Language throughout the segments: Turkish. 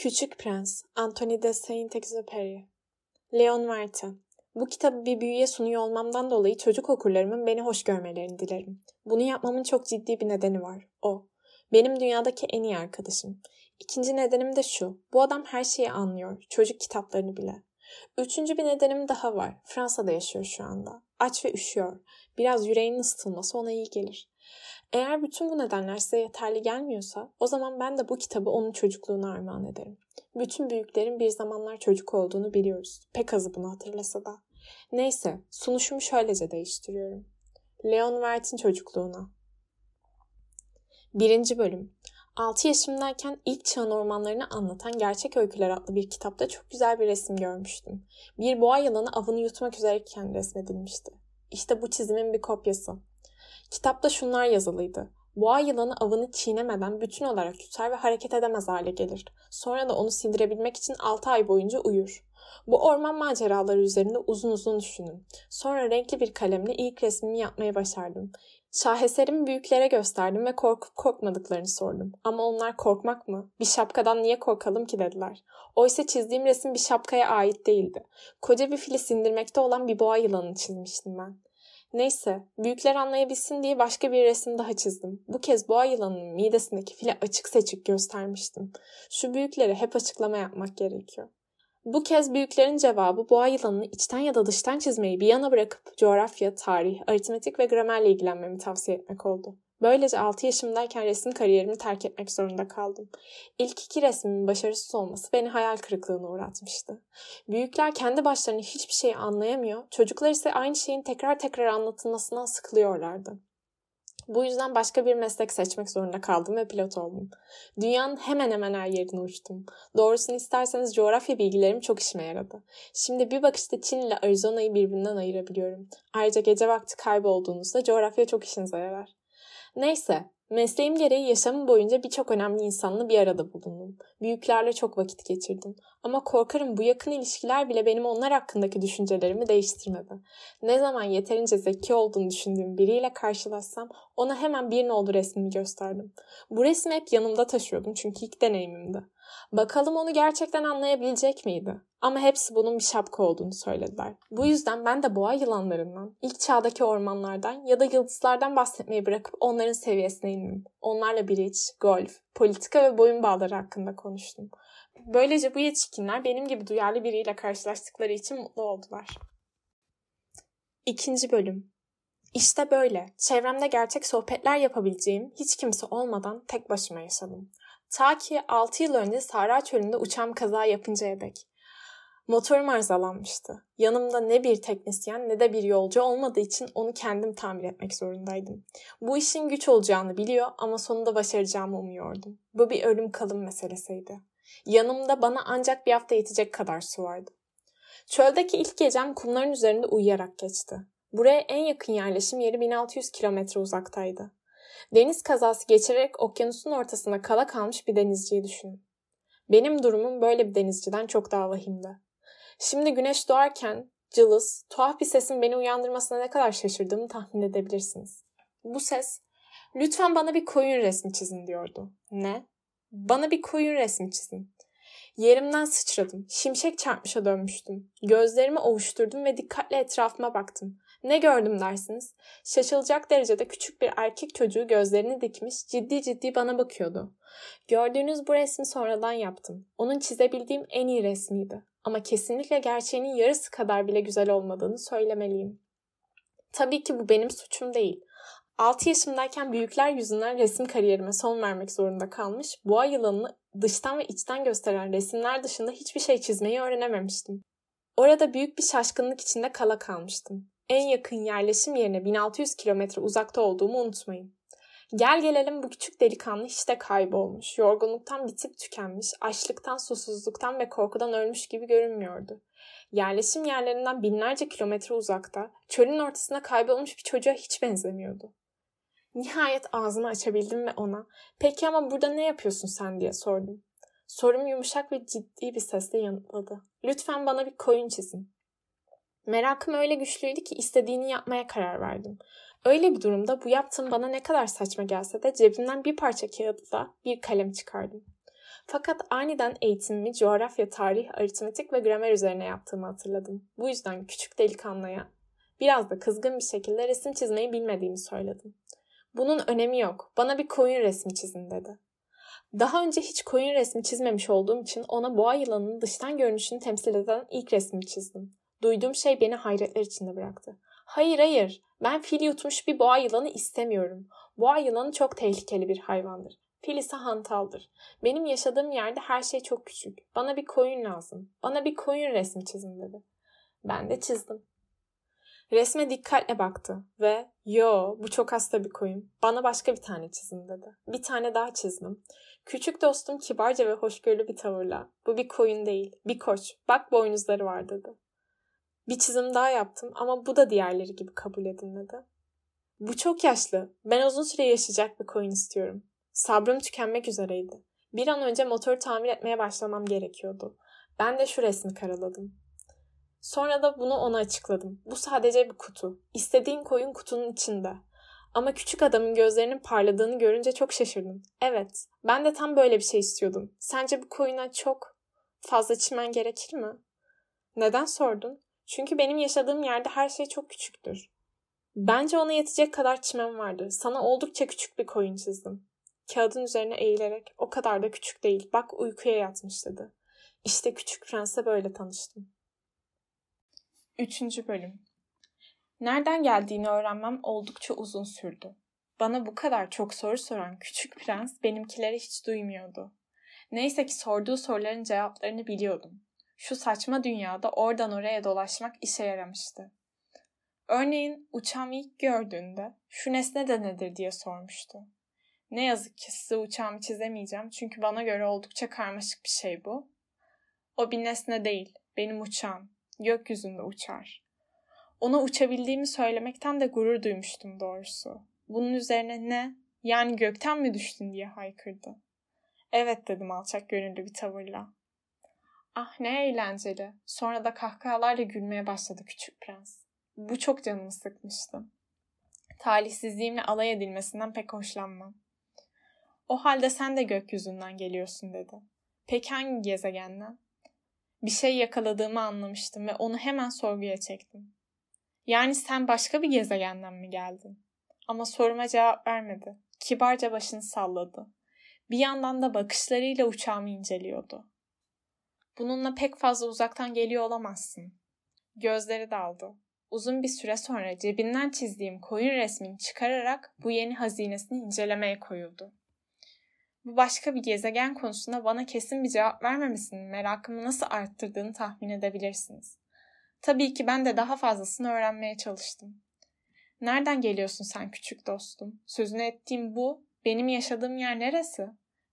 Küçük Prens, Anthony de Saint-Exupéry. Leon Verte. Bu kitabı bir büyüye sunuyor olmamdan dolayı çocuk okurlarımın beni hoş görmelerini dilerim. Bunu yapmamın çok ciddi bir nedeni var. O. Benim dünyadaki en iyi arkadaşım. İkinci nedenim de şu. Bu adam her şeyi anlıyor. Çocuk kitaplarını bile. Üçüncü bir nedenim daha var. Fransa'da yaşıyor şu anda. Aç ve üşüyor. Biraz yüreğinin ısıtılması ona iyi gelir. Eğer bütün bu nedenler size yeterli gelmiyorsa o zaman ben de bu kitabı onun çocukluğuna armağan ederim. Bütün büyüklerin bir zamanlar çocuk olduğunu biliyoruz. Pek azı bunu hatırlasa da. Neyse, sunuşumu şöylece değiştiriyorum. Leon Wert'in çocukluğuna. Birinci bölüm. 6 yaşımdayken ilk çağın ormanlarını anlatan Gerçek Öyküler adlı bir kitapta çok güzel bir resim görmüştüm. Bir boğa yılanı avını yutmak üzereyken resmedilmişti. İşte bu çizimin bir kopyası. Kitapta şunlar yazılıydı. Boğa yılanı avını çiğnemeden bütün olarak yutar ve hareket edemez hale gelir. Sonra da onu sindirebilmek için 6 ay boyunca uyur. Bu orman maceraları üzerinde uzun uzun düşünün. Sonra renkli bir kalemle ilk resmimi yapmaya başardım. Şaheserimi büyüklere gösterdim ve korkup korkmadıklarını sordum. Ama onlar korkmak mı? Bir şapkadan niye korkalım ki dediler. Oysa çizdiğim resim bir şapkaya ait değildi. Koca bir fili sindirmekte olan bir boğa yılanını çizmiştim ben. Neyse, büyükler anlayabilsin diye başka bir resim daha çizdim. Bu kez boğa yılanının midesindeki fili açık seçik göstermiştim. Şu büyüklere hep açıklama yapmak gerekiyor. Bu kez büyüklerin cevabı boğa yılanını içten ya da dıştan çizmeyi bir yana bırakıp coğrafya, tarih, aritmetik ve gramerle ilgilenmemi tavsiye etmek oldu. Böylece 6 yaşımdayken resim kariyerimi terk etmek zorunda kaldım. İlk iki resmimin başarısız olması beni hayal kırıklığına uğratmıştı. Büyükler kendi başlarına hiçbir şey anlayamıyor, çocuklar ise aynı şeyin tekrar tekrar anlatılmasından sıkılıyorlardı. Bu yüzden başka bir meslek seçmek zorunda kaldım ve pilot oldum. Dünyanın hemen hemen her yerine uçtum. Doğrusunu isterseniz coğrafya bilgilerim çok işime yaradı. Şimdi bir bakışta Çin ile Arizona'yı birbirinden ayırabiliyorum. Ayrıca gece vakti kaybolduğunuzda coğrafya çok işinize yarar. Neyse, mesleğim gereği yaşamım boyunca birçok önemli insanla bir arada bulundum. Büyüklerle çok vakit geçirdim. Ama korkarım bu yakın ilişkiler bile benim onlar hakkındaki düşüncelerimi değiştirmedi. Ne zaman yeterince zeki olduğunu düşündüğüm biriyle karşılaşsam ona hemen bir nolu resmimi gösterdim. Bu resmi hep yanımda taşıyordum çünkü ilk deneyimimdi. Bakalım onu gerçekten anlayabilecek miydi? Ama hepsi bunun bir şapka olduğunu söylediler. Bu yüzden ben de boğa yılanlarından, ilk çağdaki ormanlardan ya da yıldızlardan bahsetmeyi bırakıp onların seviyesine indim. Onlarla bridge, golf, politika ve boyun bağları hakkında konuştum. Böylece bu yetişkinler benim gibi duyarlı biriyle karşılaştıkları için mutlu oldular. İkinci bölüm. İşte böyle. Çevremde gerçek sohbetler yapabileceğim hiç kimse olmadan tek başıma yaşadım. Ta ki 6 yıl önce Sahra Çölü'nde uçağım kaza yapıncaya dek. Motorum arızalanmıştı. Yanımda ne bir teknisyen ne de bir yolcu olmadığı için onu kendim tamir etmek zorundaydım. Bu işin güç olacağını biliyor ama sonunda başaracağımı umuyordum. Bu bir ölüm kalım meselesiydi. Yanımda bana ancak bir hafta yetecek kadar su vardı. Çöldeki ilk gecem kumların üzerinde uyuyarak geçti. Buraya en yakın yerleşim yeri 1600 kilometre uzaktaydı. Deniz kazası geçirerek okyanusun ortasına kala kalmış bir denizciyi düşünün. Benim durumum böyle bir denizciden çok daha vahimdi. Şimdi güneş doğarken cılız, tuhaf bir sesin beni uyandırmasına ne kadar şaşırdığımı tahmin edebilirsiniz. Bu ses, lütfen bana bir koyun resmi çizin diyordu. Ne? Bana bir koyun resmi çizin. Yerimden sıçradım. Şimşek çarpmışa dönmüştüm. Gözlerimi ovuşturdum ve dikkatle etrafıma baktım. Ne gördüm dersiniz? Şaşılacak derecede küçük bir erkek çocuğu gözlerini dikmiş, ciddi ciddi bana bakıyordu. Gördüğünüz bu resmi sonradan yaptım. Onun çizebildiğim en iyi resmiydi. Ama kesinlikle gerçeğinin yarısı kadar bile güzel olmadığını söylemeliyim. Tabii ki bu benim suçum değil. 6 yaşımdayken büyükler yüzünden resim kariyerime son vermek zorunda kalmış, boğa yılanını dıştan ve içten gösteren resimler dışında hiçbir şey çizmeyi öğrenememiştim. Orada büyük bir şaşkınlık içinde kala kalmıştım. En yakın yerleşim yerine 1600 kilometre uzakta olduğumu unutmayın. Gel gelelim bu küçük delikanlı işte kaybolmuş, yorgunluktan bitip tükenmiş, açlıktan, susuzluktan ve korkudan ölmüş gibi görünmüyordu. Yerleşim yerlerinden binlerce kilometre uzakta, çölün ortasında kaybolmuş bir çocuğa hiç benzemiyordu. Nihayet ağzımı açabildim ve ona peki ama burada ne yapıyorsun sen diye sordum. Sorum yumuşak ve ciddi bir sesle yanıtladı. Lütfen bana bir koyun çizin. Merakım öyle güçlüydü ki istediğini yapmaya karar verdim. Öyle bir durumda bu yaptığım bana ne kadar saçma gelse de cebimden bir parça kağıtla bir kalem çıkardım. Fakat aniden eğitimimi coğrafya, tarih, aritmetik ve gramer üzerine yaptığımı hatırladım. Bu yüzden küçük delikanlıya biraz da kızgın bir şekilde resim çizmeyi bilmediğimi söyledim. Bunun önemi yok. Bana bir koyun resmi çizin dedi. Daha önce hiç koyun resmi çizmemiş olduğum için ona boğa yılanının dıştan görünüşünü temsil eden ilk resmini çizdim. Duyduğum şey beni hayretler içinde bıraktı. Hayır hayır, ben fil yutmuş bir boğa yılanı istemiyorum. Boğa yılanı çok tehlikeli bir hayvandır. Fil ise hantaldır. Benim yaşadığım yerde her şey çok küçük. Bana bir koyun lazım. Bana bir koyun resmi çizin dedi. Ben de çizdim. Resme dikkatle baktı ve yo bu çok hasta bir koyun. Bana başka bir tane çizin dedi. Bir tane daha çizdim. Küçük dostum kibarca ve hoşgörülü bir tavırla bu bir koyun değil bir koç bak boynuzları var dedi. Bir çizim daha yaptım ama bu da diğerleri gibi kabul edilmedi. Bu çok yaşlı. Ben uzun süre yaşayacak bir koyun istiyorum. Sabrım tükenmek üzereydi. Bir an önce motoru tamir etmeye başlamam gerekiyordu. Ben de şu resmi karaladım. Sonra da bunu ona açıkladım. Bu sadece bir kutu. İstediğin koyun kutunun içinde. Ama küçük adamın gözlerinin parladığını görünce çok şaşırdım. Evet, ben de tam böyle bir şey istiyordum. Sence bu koyuna çok fazla çimen gerekir mi? Neden sordun? Çünkü benim yaşadığım yerde her şey çok küçüktür. Bence ona yetecek kadar çimen vardı. Sana oldukça küçük bir koyun çizdim. Kağıdın üzerine eğilerek o kadar da küçük değil. Bak uykuya yatmış dedi. İşte küçük prensle böyle tanıştım. Üçüncü bölüm Nereden geldiğini öğrenmem oldukça uzun sürdü. Bana bu kadar çok soru soran küçük prens benimkileri hiç duymuyordu. Neyse ki sorduğu soruların cevaplarını biliyordum. Şu saçma dünyada oradan oraya dolaşmak işe yaramıştı. Örneğin uçağımı ilk gördüğünde şu nesne de nedir diye sormuştu. Ne yazık ki size uçağımı çizemeyeceğim çünkü bana göre oldukça karmaşık bir şey bu. O bir nesne değil, benim uçağım. Gökyüzünde uçar. Ona uçabildiğimi söylemekten de gurur duymuştum doğrusu. Bunun üzerine ne? Yani gökten mi düştün diye haykırdı. Evet dedim alçak gönüllü bir tavırla. Ah ne eğlenceli. Sonra da kahkahalarla gülmeye başladı küçük prens. Bu çok canımı sıkmıştı. Talihsizliğimle alay edilmesinden pek hoşlanmam. O halde sen de gökyüzünden geliyorsun dedi. Peki hangi gezegenden? Bir şey yakaladığımı anlamıştım ve onu hemen sorguya çektim. Yani sen başka bir gezegenden mi geldin? Ama soruma cevap vermedi. Kibarca başını salladı. Bir yandan da bakışlarıyla uçağımı inceliyordu. Bununla pek fazla uzaktan geliyor olamazsın. Gözleri daldı. Uzun bir süre sonra cebinden çizdiğim koyun resmini çıkararak bu yeni hazinesini incelemeye koyuldu. Bu başka bir gezegen konusunda bana kesin bir cevap vermemesinin merakımı nasıl arttırdığını tahmin edebilirsiniz. Tabii ki ben de daha fazlasını öğrenmeye çalıştım. Nereden geliyorsun sen küçük dostum? Sözünü ettiğim bu, benim yaşadığım yer neresi?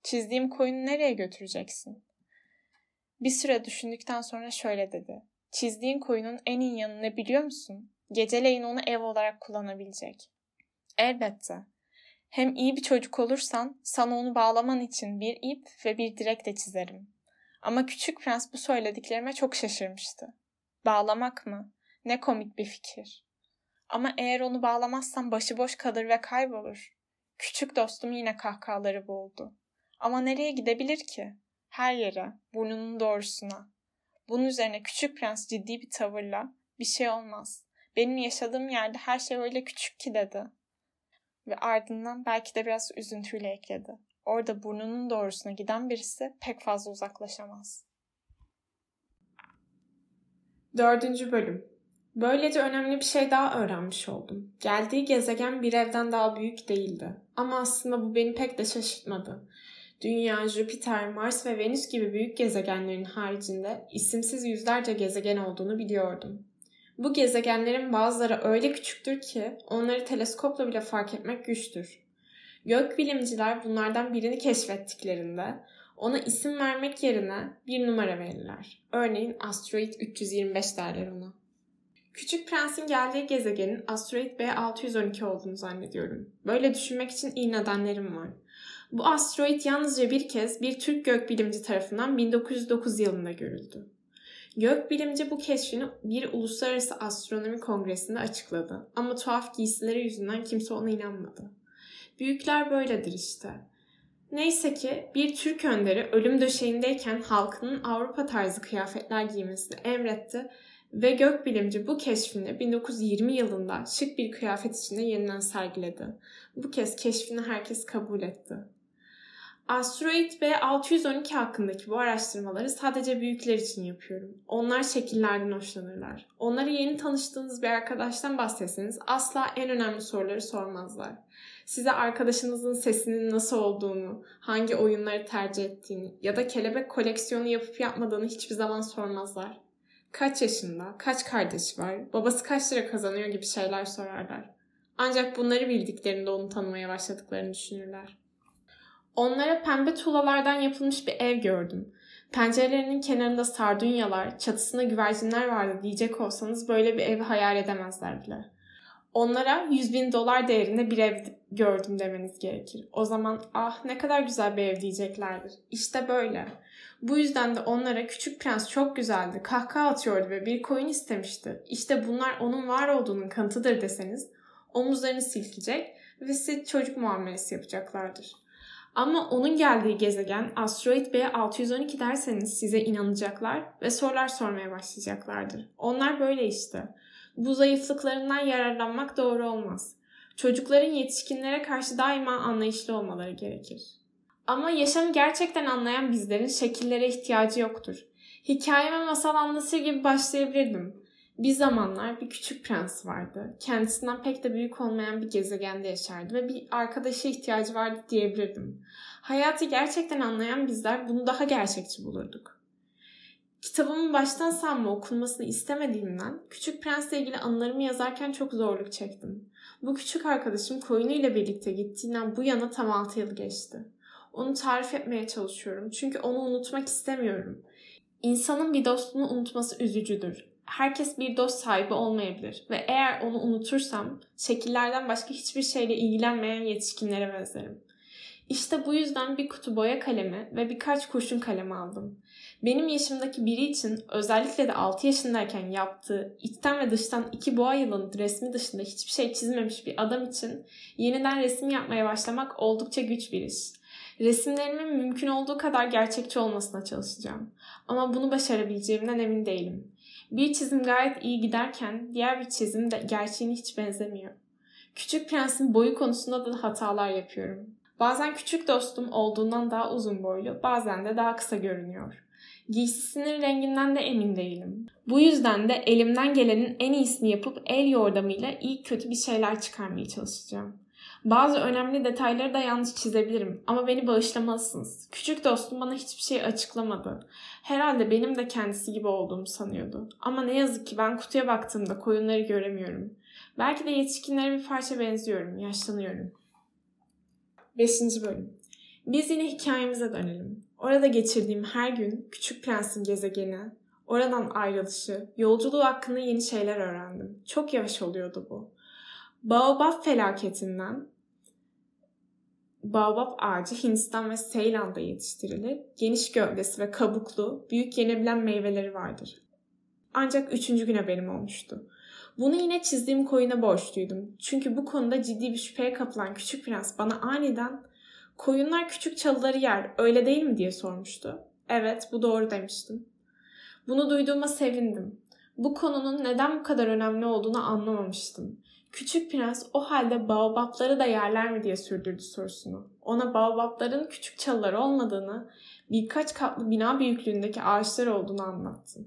Çizdiğim koyunu nereye götüreceksin? Bir süre düşündükten sonra şöyle dedi. Çizdiğin koyunun en iyi yanı ne biliyor musun? Geceleyin onu ev olarak kullanabilecek. Elbette. Hem iyi bir çocuk olursan sana onu bağlaman için bir ip ve bir direk de çizerim. Ama küçük prens bu söylediklerime çok şaşırmıştı. Bağlamak mı? Ne komik bir fikir. Ama eğer onu bağlamazsam başıboş kalır ve kaybolur. Küçük dostum yine kahkahaları boğuldu. Ama nereye gidebilir ki? Her yere, burnunun doğrusuna. Bunun üzerine küçük prens ciddi bir tavırla bir şey olmaz. Benim yaşadığım yerde her şey öyle küçük ki dedi. Ve ardından belki de biraz üzüntüyle ekledi. Orada burnunun doğrusuna giden birisi pek fazla uzaklaşamaz. Dördüncü bölüm. Böylece önemli bir şey daha öğrenmiş oldum. Geldiği gezegen bir evden daha büyük değildi. Ama aslında bu beni pek de şaşırtmadı. Dünya, Jüpiter, Mars ve Venüs gibi büyük gezegenlerin haricinde isimsiz yüzlerce gezegen olduğunu biliyordum. Bu gezegenlerin bazıları öyle küçüktür ki onları teleskopla bile fark etmek güçtür. Gökbilimciler bunlardan birini keşfettiklerinde ona isim vermek yerine bir numara verirler. Örneğin asteroid 325 derler ona. Küçük Prens'in geldiği gezegenin asteroid B612 olduğunu zannediyorum. Böyle düşünmek için iyi nedenlerim var. Bu asteroid yalnızca bir kez bir Türk gökbilimci tarafından 1909 yılında görüldü. Gökbilimci bu keşfini bir uluslararası astronomi kongresinde açıkladı ama tuhaf giysileri yüzünden kimse ona inanmadı. Büyükler böyledir işte. Neyse ki bir Türk önderi ölüm döşeğindeyken halkının Avrupa tarzı kıyafetler giymesini emretti ve gökbilimci bu keşfini 1920 yılında şık bir kıyafet içinde yeniden sergiledi. Bu kez keşfini herkes kabul etti. Asteroid B612 hakkındaki bu araştırmaları sadece büyükler için yapıyorum. Onlar şekillerden hoşlanırlar. Onlara yeni tanıştığınız bir arkadaştan bahsetseniz asla en önemli soruları sormazlar. Size arkadaşınızın sesinin nasıl olduğunu, hangi oyunları tercih ettiğini ya da kelebek koleksiyonu yapıp yapmadığını hiçbir zaman sormazlar. Kaç yaşında, kaç kardeşi var, babası kaç lira kazanıyor gibi şeyler sorarlar. Ancak bunları bildiklerinde onu tanımaya başladıklarını düşünürler. Onlara pembe tuğlalardan yapılmış bir ev gördüm. Pencerelerinin kenarında sardunyalar, çatısında güvercinler vardı diyecek olsanız böyle bir evi hayal edemezler bile. Onlara 100 bin dolar değerinde bir ev gördüm demeniz gerekir. O zaman ah ne kadar güzel bir ev diyeceklerdir. İşte böyle. Bu yüzden de onlara küçük prens çok güzeldi, kahkaha atıyordu ve bir koyun istemişti. İşte bunlar onun var olduğunun kanıtıdır deseniz omuzlarını silkecek ve size çocuk muamelesi yapacaklardır. Ama onun geldiği gezegen asteroid B612 derseniz size inanacaklar ve sorular sormaya başlayacaklardır. Onlar böyle işte. Bu zayıflıklarından yararlanmak doğru olmaz. Çocukların yetişkinlere karşı daima anlayışlı olmaları gerekir. Ama yaşamı gerçekten anlayan bizlerin şekillere ihtiyacı yoktur. Hikayeme masal anlatır gibi başlayabilirdim. Bir zamanlar bir küçük prens vardı. Kendisinden pek de büyük olmayan bir gezegende yaşardı ve bir arkadaşa ihtiyacı vardı diyebilirdim. Hayatı gerçekten anlayan bizler bunu daha gerçekçi bulurduk. Kitabımın baştan sağma okunmasını istemediğimden Küçük Prens'le ilgili anılarımı yazarken çok zorluk çektim. Bu küçük arkadaşım koyunuyla birlikte gittiğinden bu yana tam 6 yıl geçti. Onu tarif etmeye çalışıyorum çünkü onu unutmak istemiyorum. İnsanın bir dostunu unutması üzücüdür herkes bir dost sahibi olmayabilir ve eğer onu unutursam şekillerden başka hiçbir şeyle ilgilenmeyen yetişkinlere benzerim. İşte bu yüzden bir kutu boya kalemi ve birkaç kurşun kalem aldım. Benim yaşımdaki biri için özellikle de 6 yaşındayken yaptığı içten ve dıştan iki boğa yılanı resmi dışında hiçbir şey çizmemiş bir adam için yeniden resim yapmaya başlamak oldukça güç bir iş. Resimlerimin mümkün olduğu kadar gerçekçi olmasına çalışacağım. Ama bunu başarabileceğimden emin değilim. Bir çizim gayet iyi giderken diğer bir çizim de gerçeğine hiç benzemiyor. Küçük Prens'in boyu konusunda da hatalar yapıyorum. Bazen küçük dostum olduğundan daha uzun boylu, bazen de daha kısa görünüyor. Giysisinin renginden de emin değilim. Bu yüzden de elimden gelenin en iyisini yapıp el yordamıyla iyi kötü bir şeyler çıkarmaya çalışacağım. Bazı önemli detayları da yanlış çizebilirim ama beni bağışlamalısınız. Küçük dostum bana hiçbir şey açıklamadı. Herhalde benim de kendisi gibi olduğumu sanıyordu. Ama ne yazık ki ben kutuya baktığımda koyunları göremiyorum. Belki de yetişkinlere bir parça benziyorum, yaşlanıyorum. 5. Bölüm Biz yine hikayemize dönelim. Orada geçirdiğim her gün Küçük Prens'in gezegeni, oradan ayrılışı, yolculuğu hakkında yeni şeyler öğrendim. Çok yavaş oluyordu bu. Baobab felaketinden Baobab ağacı Hindistan ve Seylan'da yetiştirilir. Geniş gövdesi ve kabuklu, büyük yenebilen meyveleri vardır. Ancak üçüncü gün haberim olmuştu. Bunu yine çizdiğim koyuna borçluydum. Çünkü bu konuda ciddi bir şüpheye kapılan küçük prens bana aniden koyunlar küçük çalıları yer öyle değil mi diye sormuştu. Evet bu doğru demiştim. Bunu duyduğuma sevindim. Bu konunun neden bu kadar önemli olduğunu anlamamıştım. Küçük prens o halde baobapları da yerler mi diye sürdürdü sorusunu. Ona baobapların küçük çalılar olmadığını, birkaç katlı bina büyüklüğündeki ağaçlar olduğunu anlattı.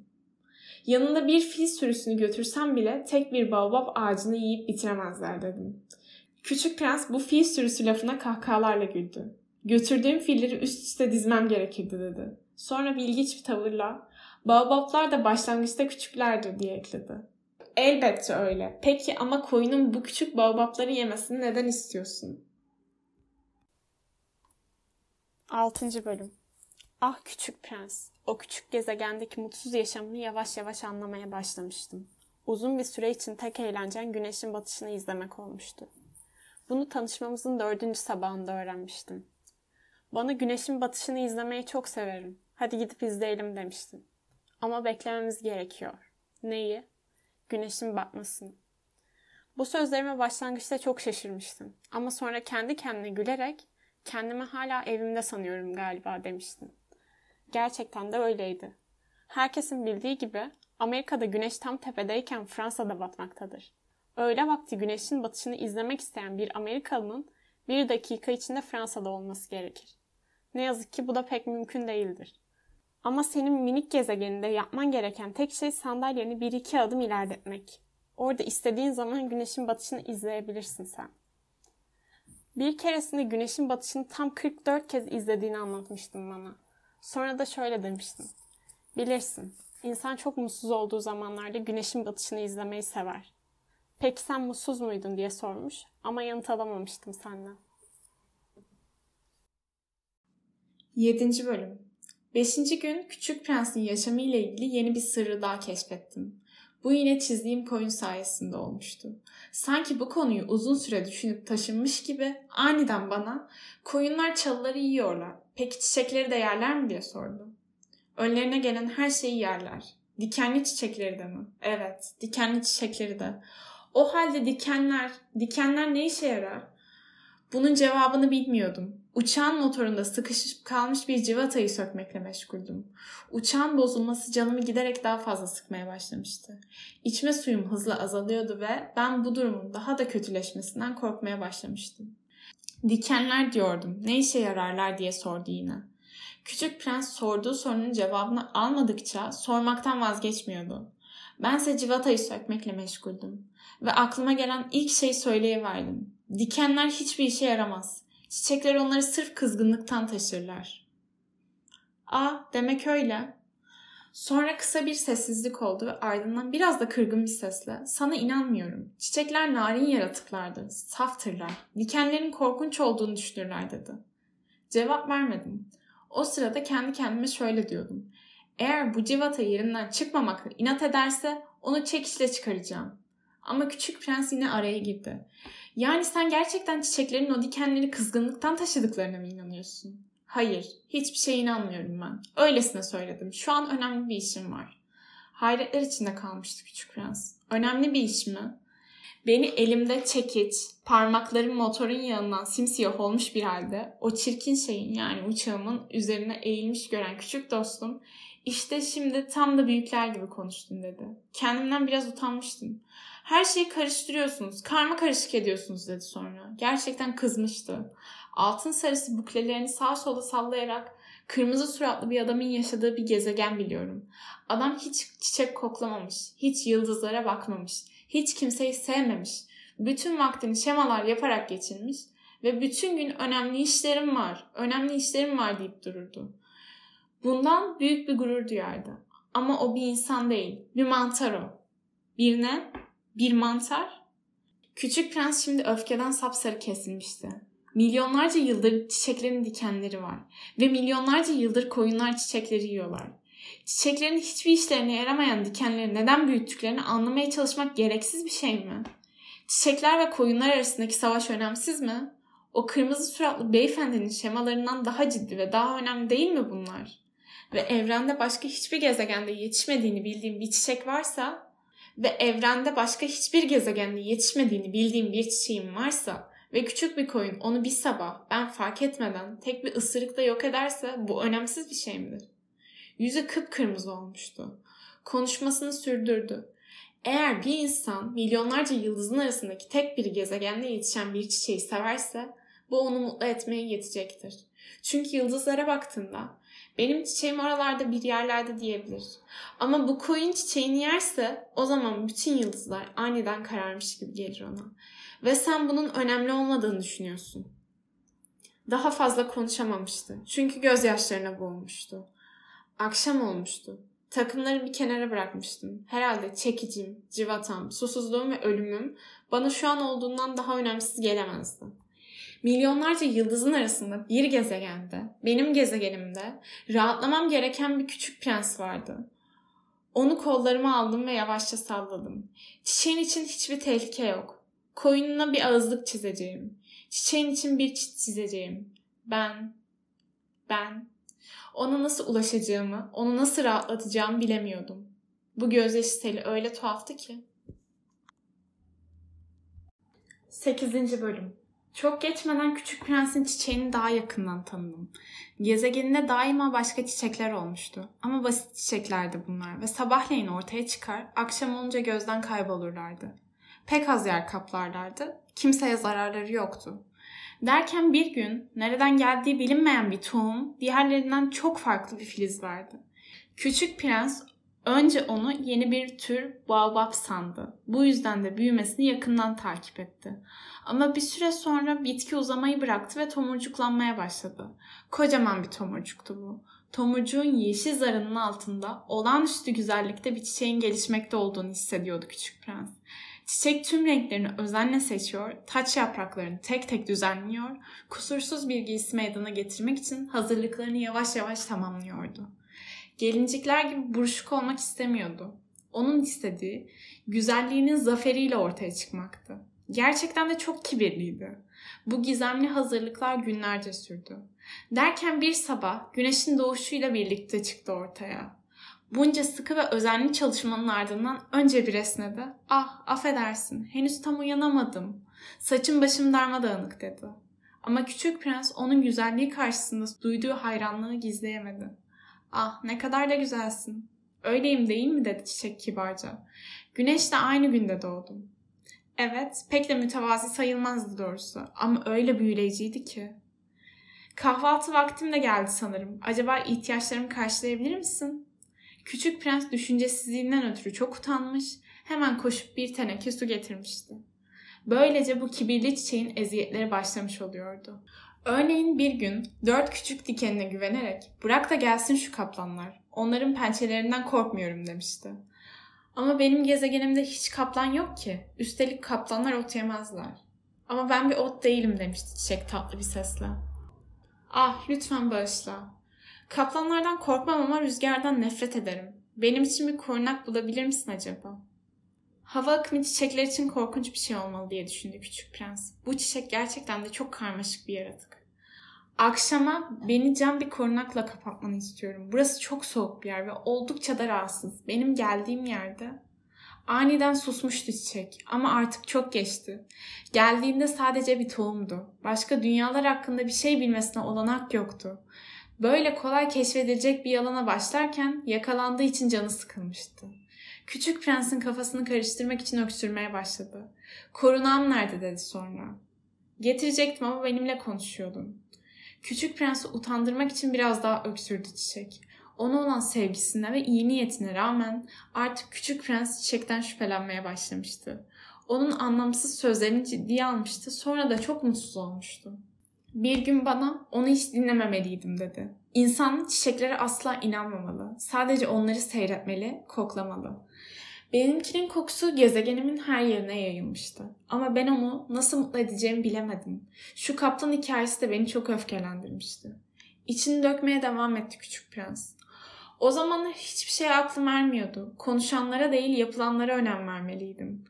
Yanında bir fil sürüsünü götürsem bile tek bir baobab ağacını yiyip bitiremezler dedim. Küçük prens bu fil sürüsü lafına kahkahalarla güldü. Götürdüğüm filleri üst üste dizmem gerekirdi dedi. Sonra bilgiç bir tavırla, baobaplar da başlangıçta küçüklerdir diye ekledi. Elbette öyle. Peki ama koyunun bu küçük baobapları yemesini neden istiyorsun? 6. Bölüm Ah küçük prens. O küçük gezegendeki mutsuz yaşamını yavaş yavaş anlamaya başlamıştım. Uzun bir süre için tek eğlencen güneşin batışını izlemek olmuştu. Bunu tanışmamızın dördüncü sabahında öğrenmiştim. Bana güneşin batışını izlemeyi çok severim. Hadi gidip izleyelim demiştin. Ama beklememiz gerekiyor. Neyi? Güneşin batmasını. Bu sözlerime başlangıçta çok şaşırmıştım. Ama sonra kendi kendine gülerek Kendimi hala evimde sanıyorum galiba demiştin. Gerçekten de öyleydi. Herkesin bildiği gibi Amerika'da güneş tam tepedeyken Fransa'da batmaktadır. Öğle vakti güneşin batışını izlemek isteyen bir Amerikalının bir dakika içinde Fransa'da olması gerekir. Ne yazık ki bu da pek mümkün değildir. Ama senin minik gezegeninde yapman gereken tek şey sandalyeni bir iki adım ilerletmek. Orada istediğin zaman güneşin batışını izleyebilirsin sen. Bir keresinde güneşin batışını tam 44 kez izlediğini anlatmıştın bana. Sonra da şöyle demiştin. Bilirsin, insan çok mutsuz olduğu zamanlarda güneşin batışını izlemeyi sever. Peki sen mutsuz muydun diye sormuş ama yanıt alamamıştım senden. 7. Bölüm 5. gün Küçük Prens'in yaşamı ile ilgili yeni bir sırrı daha keşfettim. Bu yine çizdiğim koyun sayesinde olmuştu. Sanki bu konuyu uzun süre düşünüp taşınmış gibi aniden bana koyunlar çalıları yiyorlar. Peki çiçekleri de yerler mi diye sordu. Önlerine gelen her şeyi yerler. Dikenli çiçekleri de mi? Evet, dikenli çiçekleri de. O halde dikenler, dikenler ne işe yarar? Bunun cevabını bilmiyordum. Uçağın motorunda sıkışıp kalmış bir civatayı sökmekle meşguldüm. Uçağın bozulması canımı giderek daha fazla sıkmaya başlamıştı. İçme suyum hızla azalıyordu ve ben bu durumun daha da kötüleşmesinden korkmaya başlamıştım. Dikenler diyordum. Ne işe yararlar diye sordu yine. Küçük prens sorduğu sorunun cevabını almadıkça sormaktan vazgeçmiyordu. Bense civatayı sökmekle meşguldüm. Ve aklıma gelen ilk şeyi söyleyiverdim. Dikenler hiçbir işe yaramaz. Çiçekler onları sırf kızgınlıktan taşırlar. Aa demek öyle. Sonra kısa bir sessizlik oldu ve ardından biraz da kırgın bir sesle sana inanmıyorum. Çiçekler narin yaratıklardır, saftırlar. Dikenlerin korkunç olduğunu düşünürler dedi. Cevap vermedim. O sırada kendi kendime şöyle diyordum. Eğer bu civata yerinden çıkmamakla inat ederse onu çekişle çıkaracağım. Ama küçük prens yine araya girdi. Yani sen gerçekten çiçeklerin o dikenleri kızgınlıktan taşıdıklarına mı inanıyorsun? Hayır, hiçbir şeye inanmıyorum ben. Öylesine söyledim. Şu an önemli bir işim var. Hayretler içinde kalmıştı küçük prens. Önemli bir iş mi? Beni elimde çekiç, parmaklarım motorun yanından simsiyah olmuş bir halde o çirkin şeyin yani uçağımın üzerine eğilmiş gören küçük dostum işte şimdi tam da büyükler gibi konuştun dedi. Kendimden biraz utanmıştım. Her şeyi karıştırıyorsunuz, karma karışık ediyorsunuz dedi sonra. Gerçekten kızmıştı. Altın sarısı buklelerini sağ sola sallayarak kırmızı suratlı bir adamın yaşadığı bir gezegen biliyorum. Adam hiç çiçek koklamamış, hiç yıldızlara bakmamış, hiç kimseyi sevmemiş. Bütün vaktini şemalar yaparak geçirmiş ve bütün gün önemli işlerim var, önemli işlerim var deyip dururdu. Bundan büyük bir gurur duyardı. Ama o bir insan değil, bir mantar o. Bir ne? Bir mantar? Küçük prens şimdi öfkeden sapsarı kesilmişti. Milyonlarca yıldır çiçeklerin dikenleri var ve milyonlarca yıldır koyunlar çiçekleri yiyorlar. Çiçeklerin hiçbir işlerine yaramayan dikenleri neden büyüttüklerini anlamaya çalışmak gereksiz bir şey mi? Çiçekler ve koyunlar arasındaki savaş önemsiz mi? O kırmızı suratlı beyefendinin şemalarından daha ciddi ve daha önemli değil mi bunlar? Ve evrende başka hiçbir gezegende yetişmediğini bildiğim bir çiçek varsa ve evrende başka hiçbir gezegende yetişmediğini bildiğim bir çiçeğim varsa ve küçük bir koyun onu bir sabah ben fark etmeden tek bir ısırıkla yok ederse bu önemsiz bir şey midir? Yüzü kıpkırmızı olmuştu. Konuşmasını sürdürdü. Eğer bir insan milyonlarca yıldızın arasındaki tek bir gezegende yetişen bir çiçeği severse bu onu mutlu etmeye yetecektir. Çünkü yıldızlara baktığında benim çiçeğim oralarda bir yerlerde diyebilir. Ama bu koyun çiçeğini yerse o zaman bütün yıldızlar aniden kararmış gibi gelir ona. Ve sen bunun önemli olmadığını düşünüyorsun. Daha fazla konuşamamıştı. Çünkü gözyaşlarına boğulmuştu. Akşam olmuştu. Takımları bir kenara bırakmıştım. Herhalde çekicim, civatam, susuzluğum ve ölümüm bana şu an olduğundan daha önemsiz gelemezdi. Milyonlarca yıldızın arasında bir gezegende, benim gezegenimde rahatlamam gereken bir küçük prens vardı. Onu kollarıma aldım ve yavaşça salladım. Çiçeğin için hiçbir tehlike yok. Koyununa bir ağızlık çizeceğim. Çiçeğin için bir çit çizeceğim. Ben, ben. Ona nasıl ulaşacağımı, onu nasıl rahatlatacağımı bilemiyordum. Bu gözyaşı teli öyle tuhaftı ki. 8. Bölüm Çok geçmeden Küçük Prens'in çiçeğini daha yakından tanıdım. Gezegeninde daima başka çiçekler olmuştu. Ama basit çiçeklerdi bunlar ve sabahleyin ortaya çıkar, akşam olunca gözden kaybolurlardı. Pek az yer kaplarlardı, kimseye zararları yoktu. Derken bir gün nereden geldiği bilinmeyen bir tohum diğerlerinden çok farklı bir filiz verdi. Küçük prens önce onu yeni bir tür baobab sandı. Bu yüzden de büyümesini yakından takip etti. Ama bir süre sonra bitki uzamayı bıraktı ve tomurcuklanmaya başladı. Kocaman bir tomurcuktu bu. Tomurcuğun yeşil zarının altında olağanüstü güzellikte bir çiçeğin gelişmekte olduğunu hissediyordu küçük prens. Çiçek tüm renklerini özenle seçiyor, taç yapraklarını tek tek düzenliyor, kusursuz bir giysi meydana getirmek için hazırlıklarını yavaş yavaş tamamlıyordu. Gelincikler gibi buruşuk olmak istemiyordu. Onun istediği güzelliğinin zaferiyle ortaya çıkmaktı. Gerçekten de çok kibirliydi. Bu gizemli hazırlıklar günlerce sürdü. Derken bir sabah güneşin doğuşuyla birlikte çıktı ortaya. Bunca sıkı ve özenli çalışmanın ardından önce bir esnedi. Ah affedersin henüz tam uyanamadım. Saçım başım darmadağınık dedi. Ama küçük prens onun güzelliği karşısında duyduğu hayranlığı gizleyemedi. Ah ne kadar da güzelsin. Öyleyim değil mi dedi çiçek kibarca. Güneşle aynı günde doğdum. Evet pek de mütevazi sayılmazdı doğrusu ama öyle büyüleyiciydi ki. Kahvaltı vaktim de geldi sanırım. Acaba ihtiyaçlarımı karşılayabilir misin? Küçük prens düşüncesizliğinden ötürü çok utanmış, hemen koşup bir teneke su getirmişti. Böylece bu kibirli çiçeğin eziyetleri başlamış oluyordu. Örneğin bir gün dört küçük dikenine güvenerek bırak da gelsin şu kaplanlar. Onların pençelerinden korkmuyorum demişti. Ama benim gezegenimde hiç kaplan yok ki. Üstelik kaplanlar ot yemezler. Ama ben bir ot değilim demişti çiçek tatlı bir sesle. Ah lütfen bağışla. Kaplanlardan korkmam ama rüzgardan nefret ederim. Benim için bir korunak bulabilir misin acaba? Hava akımı çiçekler için korkunç bir şey olmalı diye düşündü küçük prens. Bu çiçek gerçekten de çok karmaşık bir yaratık. Akşama beni cam bir korunakla kapatmanı istiyorum. Burası çok soğuk bir yer ve oldukça da rahatsız. Benim geldiğim yerde Aniden susmuştu çiçek ama artık çok geçti. Geldiğinde sadece bir tohumdu. Başka dünyalar hakkında bir şey bilmesine olanak yoktu. Böyle kolay keşfedilecek bir yalana başlarken yakalandığı için canı sıkılmıştı. Küçük prensin kafasını karıştırmak için öksürmeye başladı. Korunağım nerede dedi sonra. Getirecektim ama benimle konuşuyordun. Küçük prensi utandırmak için biraz daha öksürdü çiçek. Ona olan sevgisine ve iyi niyetine rağmen artık küçük prens çiçekten şüphelenmeye başlamıştı. Onun anlamsız sözlerini ciddiye almıştı sonra da çok mutsuz olmuştu. Bir gün bana onu hiç dinlememeliydim dedi. İnsan çiçeklere asla inanmamalı. Sadece onları seyretmeli, koklamalı. Benimkinin kokusu gezegenimin her yerine yayılmıştı. Ama ben onu nasıl mutlu edeceğimi bilemedim. Şu kaplan hikayesi de beni çok öfkelendirmişti. İçini dökmeye devam etti küçük prens. O zamanlar hiçbir şey aklım ermiyordu. Konuşanlara değil yapılanlara önem vermeliydim.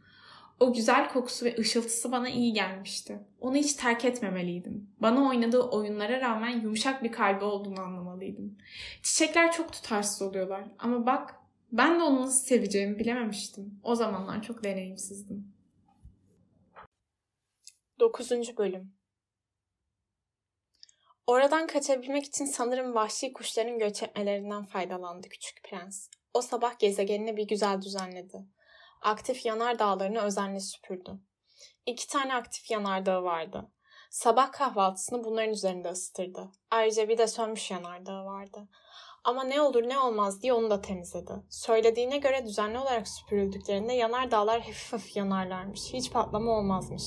O güzel kokusu ve ışıltısı bana iyi gelmişti. Onu hiç terk etmemeliydim. Bana oynadığı oyunlara rağmen yumuşak bir kalbi olduğunu anlamalıydım. Çiçekler çok tutarsız oluyorlar ama bak ben de onu nasıl seveceğimi bilememiştim. O zamanlar çok deneyimsizdim. 9. Bölüm Oradan kaçabilmek için sanırım vahşi kuşların göç etmelerinden faydalandı küçük prens. O sabah gezegenini bir güzel düzenledi aktif yanar dağlarını özenle süpürdü. İki tane aktif yanardağı vardı. Sabah kahvaltısını bunların üzerinde ısıtırdı. Ayrıca bir de sönmüş yanardağı vardı. Ama ne olur ne olmaz diye onu da temizledi. Söylediğine göre düzenli olarak süpürüldüklerinde yanardağlar hafif hafif yanarlarmış. Hiç patlama olmazmış.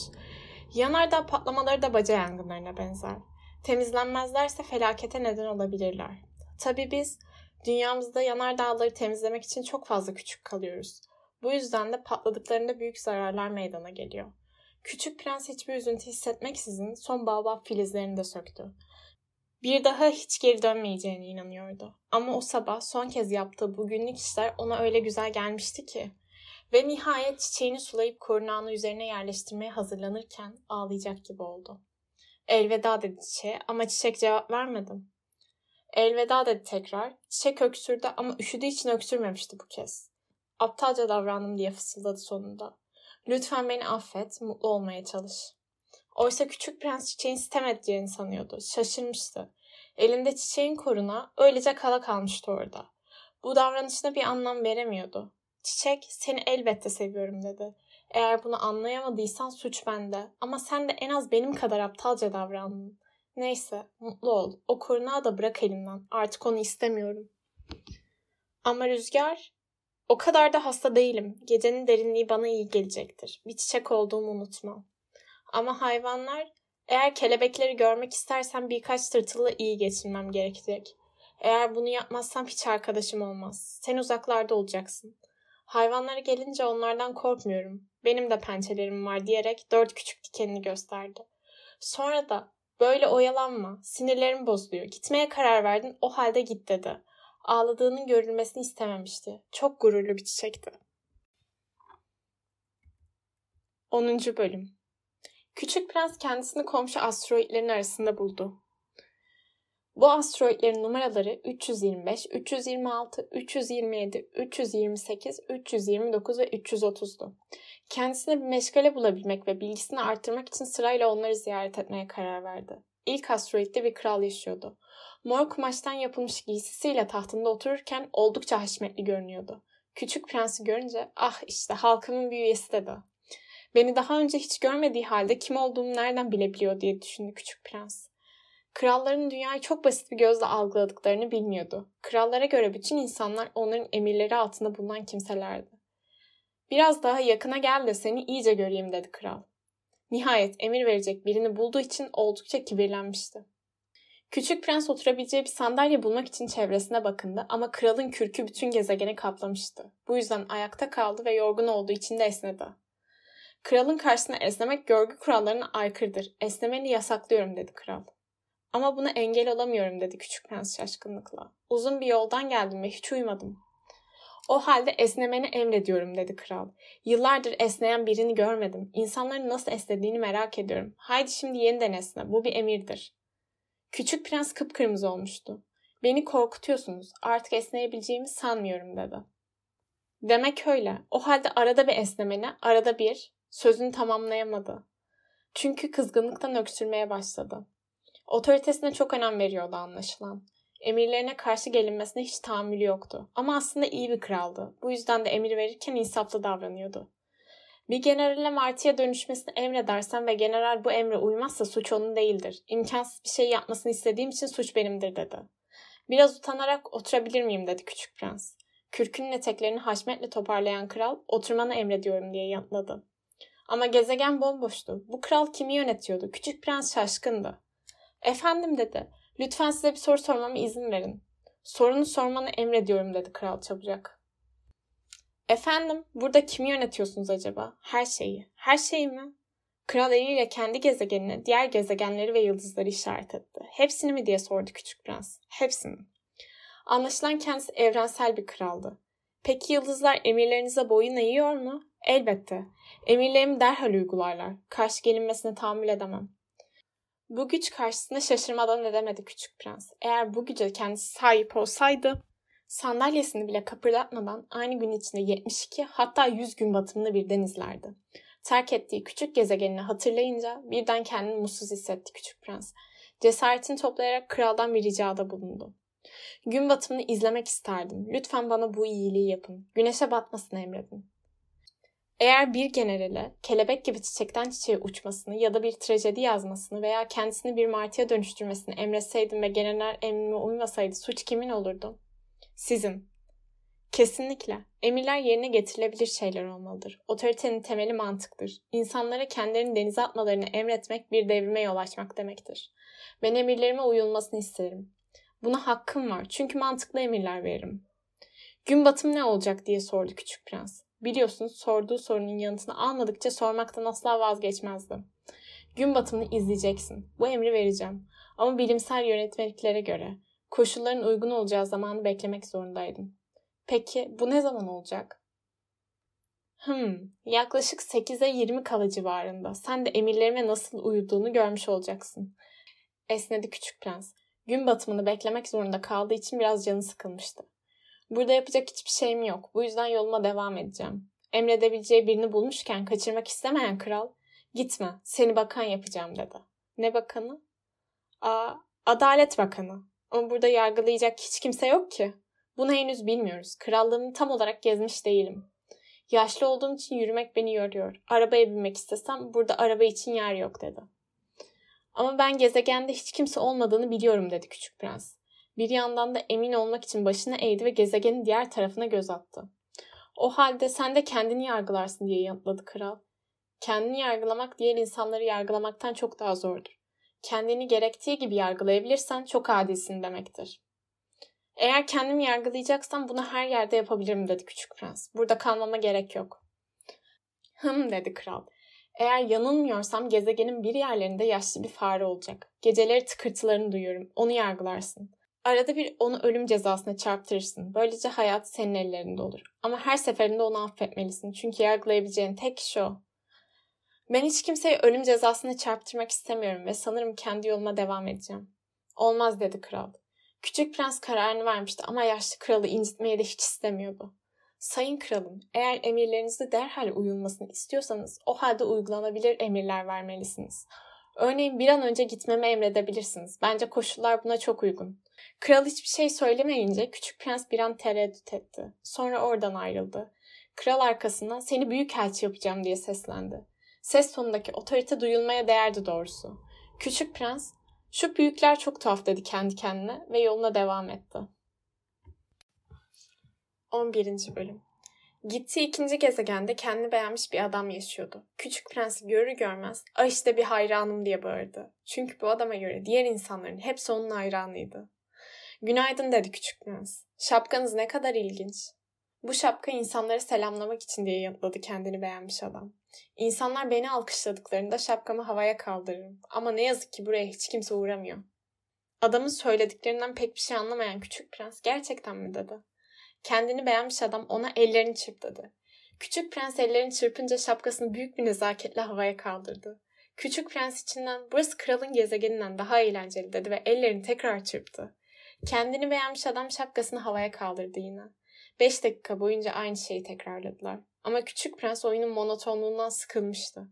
Yanardağ patlamaları da baca yangınlarına benzer. Temizlenmezlerse felakete neden olabilirler. Tabii biz dünyamızda yanardağları temizlemek için çok fazla küçük kalıyoruz. Bu yüzden de patladıklarında büyük zararlar meydana geliyor. Küçük prens hiçbir üzüntü hissetmeksizin son baobab filizlerini de söktü. Bir daha hiç geri dönmeyeceğine inanıyordu. Ama o sabah son kez yaptığı bu günlük işler ona öyle güzel gelmişti ki. Ve nihayet çiçeğini sulayıp korunağını üzerine yerleştirmeye hazırlanırken ağlayacak gibi oldu. Elveda dedi çiçeğe ama çiçek cevap vermedim. Elveda dedi tekrar. Çiçek öksürdü ama üşüdüğü için öksürmemişti bu kez. Aptalca davrandım diye fısıldadı sonunda. Lütfen beni affet, mutlu olmaya çalış. Oysa küçük prens çiçeğin sitem edeceğini sanıyordu. Şaşırmıştı. Elinde çiçeğin koruna öylece kala kalmıştı orada. Bu davranışına bir anlam veremiyordu. Çiçek seni elbette seviyorum dedi. Eğer bunu anlayamadıysan suç bende. Ama sen de en az benim kadar aptalca davrandın. Neyse mutlu ol. O korunağı da bırak elimden. Artık onu istemiyorum. Ama Rüzgar o kadar da hasta değilim. Gecenin derinliği bana iyi gelecektir. Bir çiçek olduğumu unutma. Ama hayvanlar, eğer kelebekleri görmek istersen birkaç tırtılla iyi geçirmem gerekecek. Eğer bunu yapmazsam hiç arkadaşım olmaz. Sen uzaklarda olacaksın. Hayvanlara gelince onlardan korkmuyorum. Benim de pençelerim var diyerek dört küçük dikenini gösterdi. Sonra da böyle oyalanma, sinirlerim bozuluyor. Gitmeye karar verdin, o halde git dedi. Ağladığının görülmesini istememişti. Çok gururlu bir çiçekti. 10. Bölüm Küçük Prens kendisini komşu asteroidlerin arasında buldu. Bu asteroidlerin numaraları 325, 326, 327, 328, 329 ve 330'du. Kendisine bir meşgale bulabilmek ve bilgisini arttırmak için sırayla onları ziyaret etmeye karar verdi. İlk asteroidde bir kral yaşıyordu. Mor kumaştan yapılmış giysisiyle tahtında otururken oldukça haşmetli görünüyordu. Küçük prensi görünce ah işte halkımın bir üyesi dedi. Beni daha önce hiç görmediği halde kim olduğumu nereden bilebiliyor diye düşündü küçük prens. Kralların dünyayı çok basit bir gözle algıladıklarını bilmiyordu. Krallara göre bütün insanlar onların emirleri altında bulunan kimselerdi. Biraz daha yakına gel de seni iyice göreyim dedi kral. Nihayet emir verecek birini bulduğu için oldukça kibirlenmişti. Küçük prens oturabileceği bir sandalye bulmak için çevresine bakındı ama kralın kürkü bütün gezegeni kaplamıştı. Bu yüzden ayakta kaldı ve yorgun olduğu için de esnedi. Kralın karşısına esnemek görgü kurallarına aykırıdır. Esnemeni yasaklıyorum dedi kral. Ama buna engel olamıyorum dedi küçük prens şaşkınlıkla. Uzun bir yoldan geldim ve hiç uyumadım. O halde esnemeni emrediyorum dedi kral. Yıllardır esneyen birini görmedim. İnsanların nasıl esnediğini merak ediyorum. Haydi şimdi yeniden esne. Bu bir emirdir. Küçük prens kıpkırmızı olmuştu. Beni korkutuyorsunuz. Artık esneyebileceğimi sanmıyorum dedi. Demek öyle. O halde arada bir esnemeni, arada bir sözünü tamamlayamadı. Çünkü kızgınlıktan öksürmeye başladı. Otoritesine çok önem veriyordu anlaşılan. Emirlerine karşı gelinmesine hiç tahammülü yoktu. Ama aslında iyi bir kraldı. Bu yüzden de emir verirken insaflı davranıyordu. Bir generale martıya dönüşmesini emredersen ve general bu emre uymazsa suç onun değildir. İmkansız bir şey yapmasını istediğim için suç benimdir dedi. Biraz utanarak oturabilir miyim dedi küçük prens. Kürkünün eteklerini haşmetle toparlayan kral oturmanı emrediyorum diye yanıtladı. Ama gezegen bomboştu. Bu kral kimi yönetiyordu? Küçük prens şaşkındı. Efendim dedi. Lütfen size bir soru sormama izin verin. Sorunu sormanı emrediyorum dedi kral çabucak. Efendim, burada kimi yönetiyorsunuz acaba? Her şeyi. Her şeyi mi? Kral eliyle kendi gezegenini, diğer gezegenleri ve yıldızları işaret etti. Hepsini mi diye sordu küçük prens. Hepsini. Anlaşılan kendisi evrensel bir kraldı. Peki yıldızlar emirlerinize boyun eğiyor mu? Elbette. Emirlerimi derhal uygularlar. Karşı gelinmesine tahammül edemem. Bu güç karşısında şaşırmadan edemedi küçük prens. Eğer bu güce kendisi sahip olsaydı sandalyesini bile kıpırdatmadan aynı gün içinde 72 hatta 100 gün batımını birden izlerdi. Terk ettiği küçük gezegenini hatırlayınca birden kendini mutsuz hissetti küçük prens. Cesaretini toplayarak kraldan bir ricada bulundu. Gün batımını izlemek isterdim. Lütfen bana bu iyiliği yapın. Güneşe batmasını emredin. Eğer bir generale kelebek gibi çiçekten çiçeğe uçmasını ya da bir trajedi yazmasını veya kendisini bir martıya dönüştürmesini emretseydim ve general emrime uymasaydı suç kimin olurdu? Sizin. Kesinlikle. Emirler yerine getirilebilir şeyler olmalıdır. Otoritenin temeli mantıktır. İnsanlara kendilerini denize atmalarını emretmek bir devrime yol açmak demektir. Ben emirlerime uyulmasını isterim. Buna hakkım var çünkü mantıklı emirler veririm. Gün batımı ne olacak diye sordu küçük prens. Biliyorsunuz sorduğu sorunun yanıtını almadıkça sormaktan asla vazgeçmezdi. Gün batımını izleyeceksin. Bu emri vereceğim. Ama bilimsel yönetmeliklere göre koşulların uygun olacağı zamanı beklemek zorundaydım. Peki bu ne zaman olacak? Hmm, yaklaşık 8'e 20 kala civarında. Sen de emirlerime nasıl uyuduğunu görmüş olacaksın. Esnedi küçük prens. Gün batımını beklemek zorunda kaldığı için biraz canı sıkılmıştı. Burada yapacak hiçbir şeyim yok. Bu yüzden yoluma devam edeceğim. Emredebileceği birini bulmuşken kaçırmak istemeyen kral, Gitme, seni bakan yapacağım dedi. Ne bakanı? Aa, Adalet Bakanı. Ama burada yargılayacak hiç kimse yok ki. Bunu henüz bilmiyoruz. Krallığımı tam olarak gezmiş değilim. Yaşlı olduğum için yürümek beni yoruyor. Arabaya binmek istesem burada araba için yer yok dedi. Ama ben gezegende hiç kimse olmadığını biliyorum dedi küçük prens. Bir yandan da emin olmak için başını eğdi ve gezegenin diğer tarafına göz attı. O halde sen de kendini yargılarsın diye yanıtladı kral. Kendini yargılamak diğer insanları yargılamaktan çok daha zordur. Kendini gerektiği gibi yargılayabilirsen çok adilsin demektir. Eğer kendimi yargılayacaksam bunu her yerde yapabilirim dedi küçük prens. Burada kalmama gerek yok. Hım dedi kral. Eğer yanılmıyorsam gezegenin bir yerlerinde yaşlı bir fare olacak. Geceleri tıkırtılarını duyuyorum. Onu yargılarsın. Arada bir onu ölüm cezasına çarptırırsın. Böylece hayat senin ellerinde olur. Ama her seferinde onu affetmelisin. Çünkü yargılayabileceğin tek kişi o. Ben hiç kimseyi ölüm cezasına çarptırmak istemiyorum ve sanırım kendi yoluma devam edeceğim. Olmaz dedi kral. Küçük prens kararını vermişti ama yaşlı kralı incitmeyi de hiç istemiyordu. Sayın kralım, eğer emirlerinizde derhal uyulmasını istiyorsanız o halde uygulanabilir emirler vermelisiniz. Örneğin bir an önce gitmemi emredebilirsiniz. Bence koşullar buna çok uygun. Kral hiçbir şey söylemeyince küçük prens bir an tereddüt etti. Sonra oradan ayrıldı. Kral arkasından seni büyük elçi yapacağım diye seslendi. Ses tonundaki otorite duyulmaya değerdi doğrusu. Küçük prens, şu büyükler çok tuhaf dedi kendi kendine ve yoluna devam etti. 11. Bölüm Gittiği ikinci gezegende kendini beğenmiş bir adam yaşıyordu. Küçük prensi görür görmez ay işte bir hayranım diye bağırdı. Çünkü bu adama göre diğer insanların hepsi onun hayranıydı. Günaydın dedi küçük prens. Şapkanız ne kadar ilginç. Bu şapka insanları selamlamak için diye yanıtladı kendini beğenmiş adam. İnsanlar beni alkışladıklarında şapkamı havaya kaldırırım. Ama ne yazık ki buraya hiç kimse uğramıyor. Adamın söylediklerinden pek bir şey anlamayan küçük prens gerçekten mi dedi. Kendini beğenmiş adam ona ellerini çırp dedi. Küçük prens ellerini çırpınca şapkasını büyük bir nezaketle havaya kaldırdı. Küçük prens içinden burası kralın gezegeninden daha eğlenceli dedi ve ellerini tekrar çırptı. Kendini beğenmiş adam şapkasını havaya kaldırdı yine. Beş dakika boyunca aynı şeyi tekrarladılar. Ama küçük prens oyunun monotonluğundan sıkılmıştı.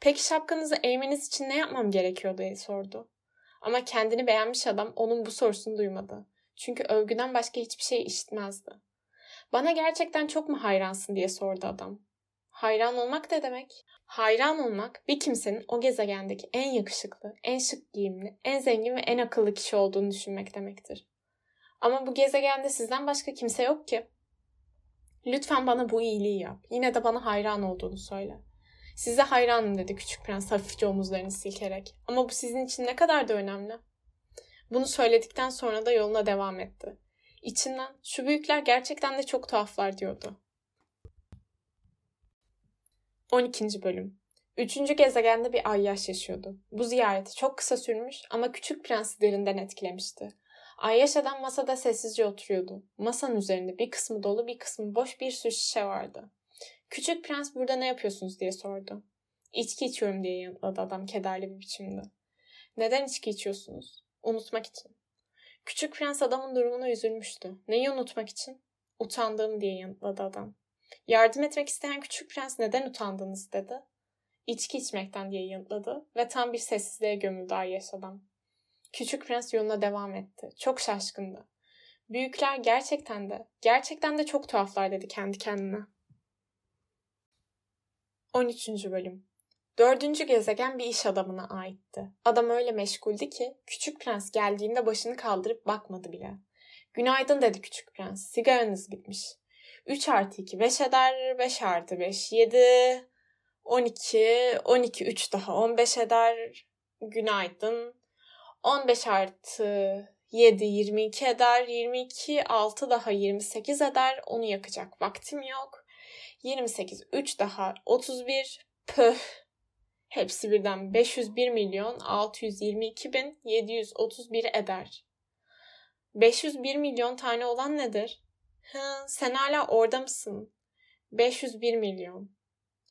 Peki şapkanızı eğmeniz için ne yapmam gerekiyor diye sordu. Ama kendini beğenmiş adam onun bu sorusunu duymadı. Çünkü övgüden başka hiçbir şey işitmezdi. Bana gerçekten çok mu hayransın diye sordu adam. Hayran olmak ne demek? Hayran olmak bir kimsenin o gezegendeki en yakışıklı, en şık giyimli, en zengin ve en akıllı kişi olduğunu düşünmek demektir. Ama bu gezegende sizden başka kimse yok ki. Lütfen bana bu iyiliği yap. Yine de bana hayran olduğunu söyle. Size hayranım dedi küçük prens hafifçe omuzlarını silkerek. Ama bu sizin için ne kadar da önemli. Bunu söyledikten sonra da yoluna devam etti. İçinden şu büyükler gerçekten de çok tuhaflar diyordu. 12. Bölüm Üçüncü gezegende bir ayyaş yaşıyordu. Bu ziyareti çok kısa sürmüş ama küçük prensi derinden etkilemişti. Ayyaş adam masada sessizce oturuyordu. Masanın üzerinde bir kısmı dolu bir kısmı boş bir sürü şişe vardı. Küçük prens burada ne yapıyorsunuz diye sordu. İçki içiyorum diye yanıtladı adam kederli bir biçimde. Neden içki içiyorsunuz? Unutmak için. Küçük prens adamın durumuna üzülmüştü. Neyi unutmak için? Utandığım diye yanıtladı adam. Yardım etmek isteyen küçük prens neden utandınız dedi. İçki içmekten diye yanıtladı ve tam bir sessizliğe gömüldü Ayyaş adam. Küçük prens yoluna devam etti. Çok şaşkındı. Büyükler gerçekten de, gerçekten de çok tuhaflar dedi kendi kendine. 13. Bölüm Dördüncü gezegen bir iş adamına aitti. Adam öyle meşguldü ki küçük prens geldiğinde başını kaldırıp bakmadı bile. Günaydın dedi küçük prens. Sigaranız gitmiş. 3 artı 2 5 eder. 5 artı 5 7 12 12 3 daha 15 eder. Günaydın. 15 artı 7 22 eder. 22 6 daha 28 eder. Onu yakacak vaktim yok. 28 3 daha 31 püh. Hepsi birden 501 milyon 622 bin 731 eder. 501 milyon tane olan nedir? Hı, sen hala orada mısın? 501 milyon.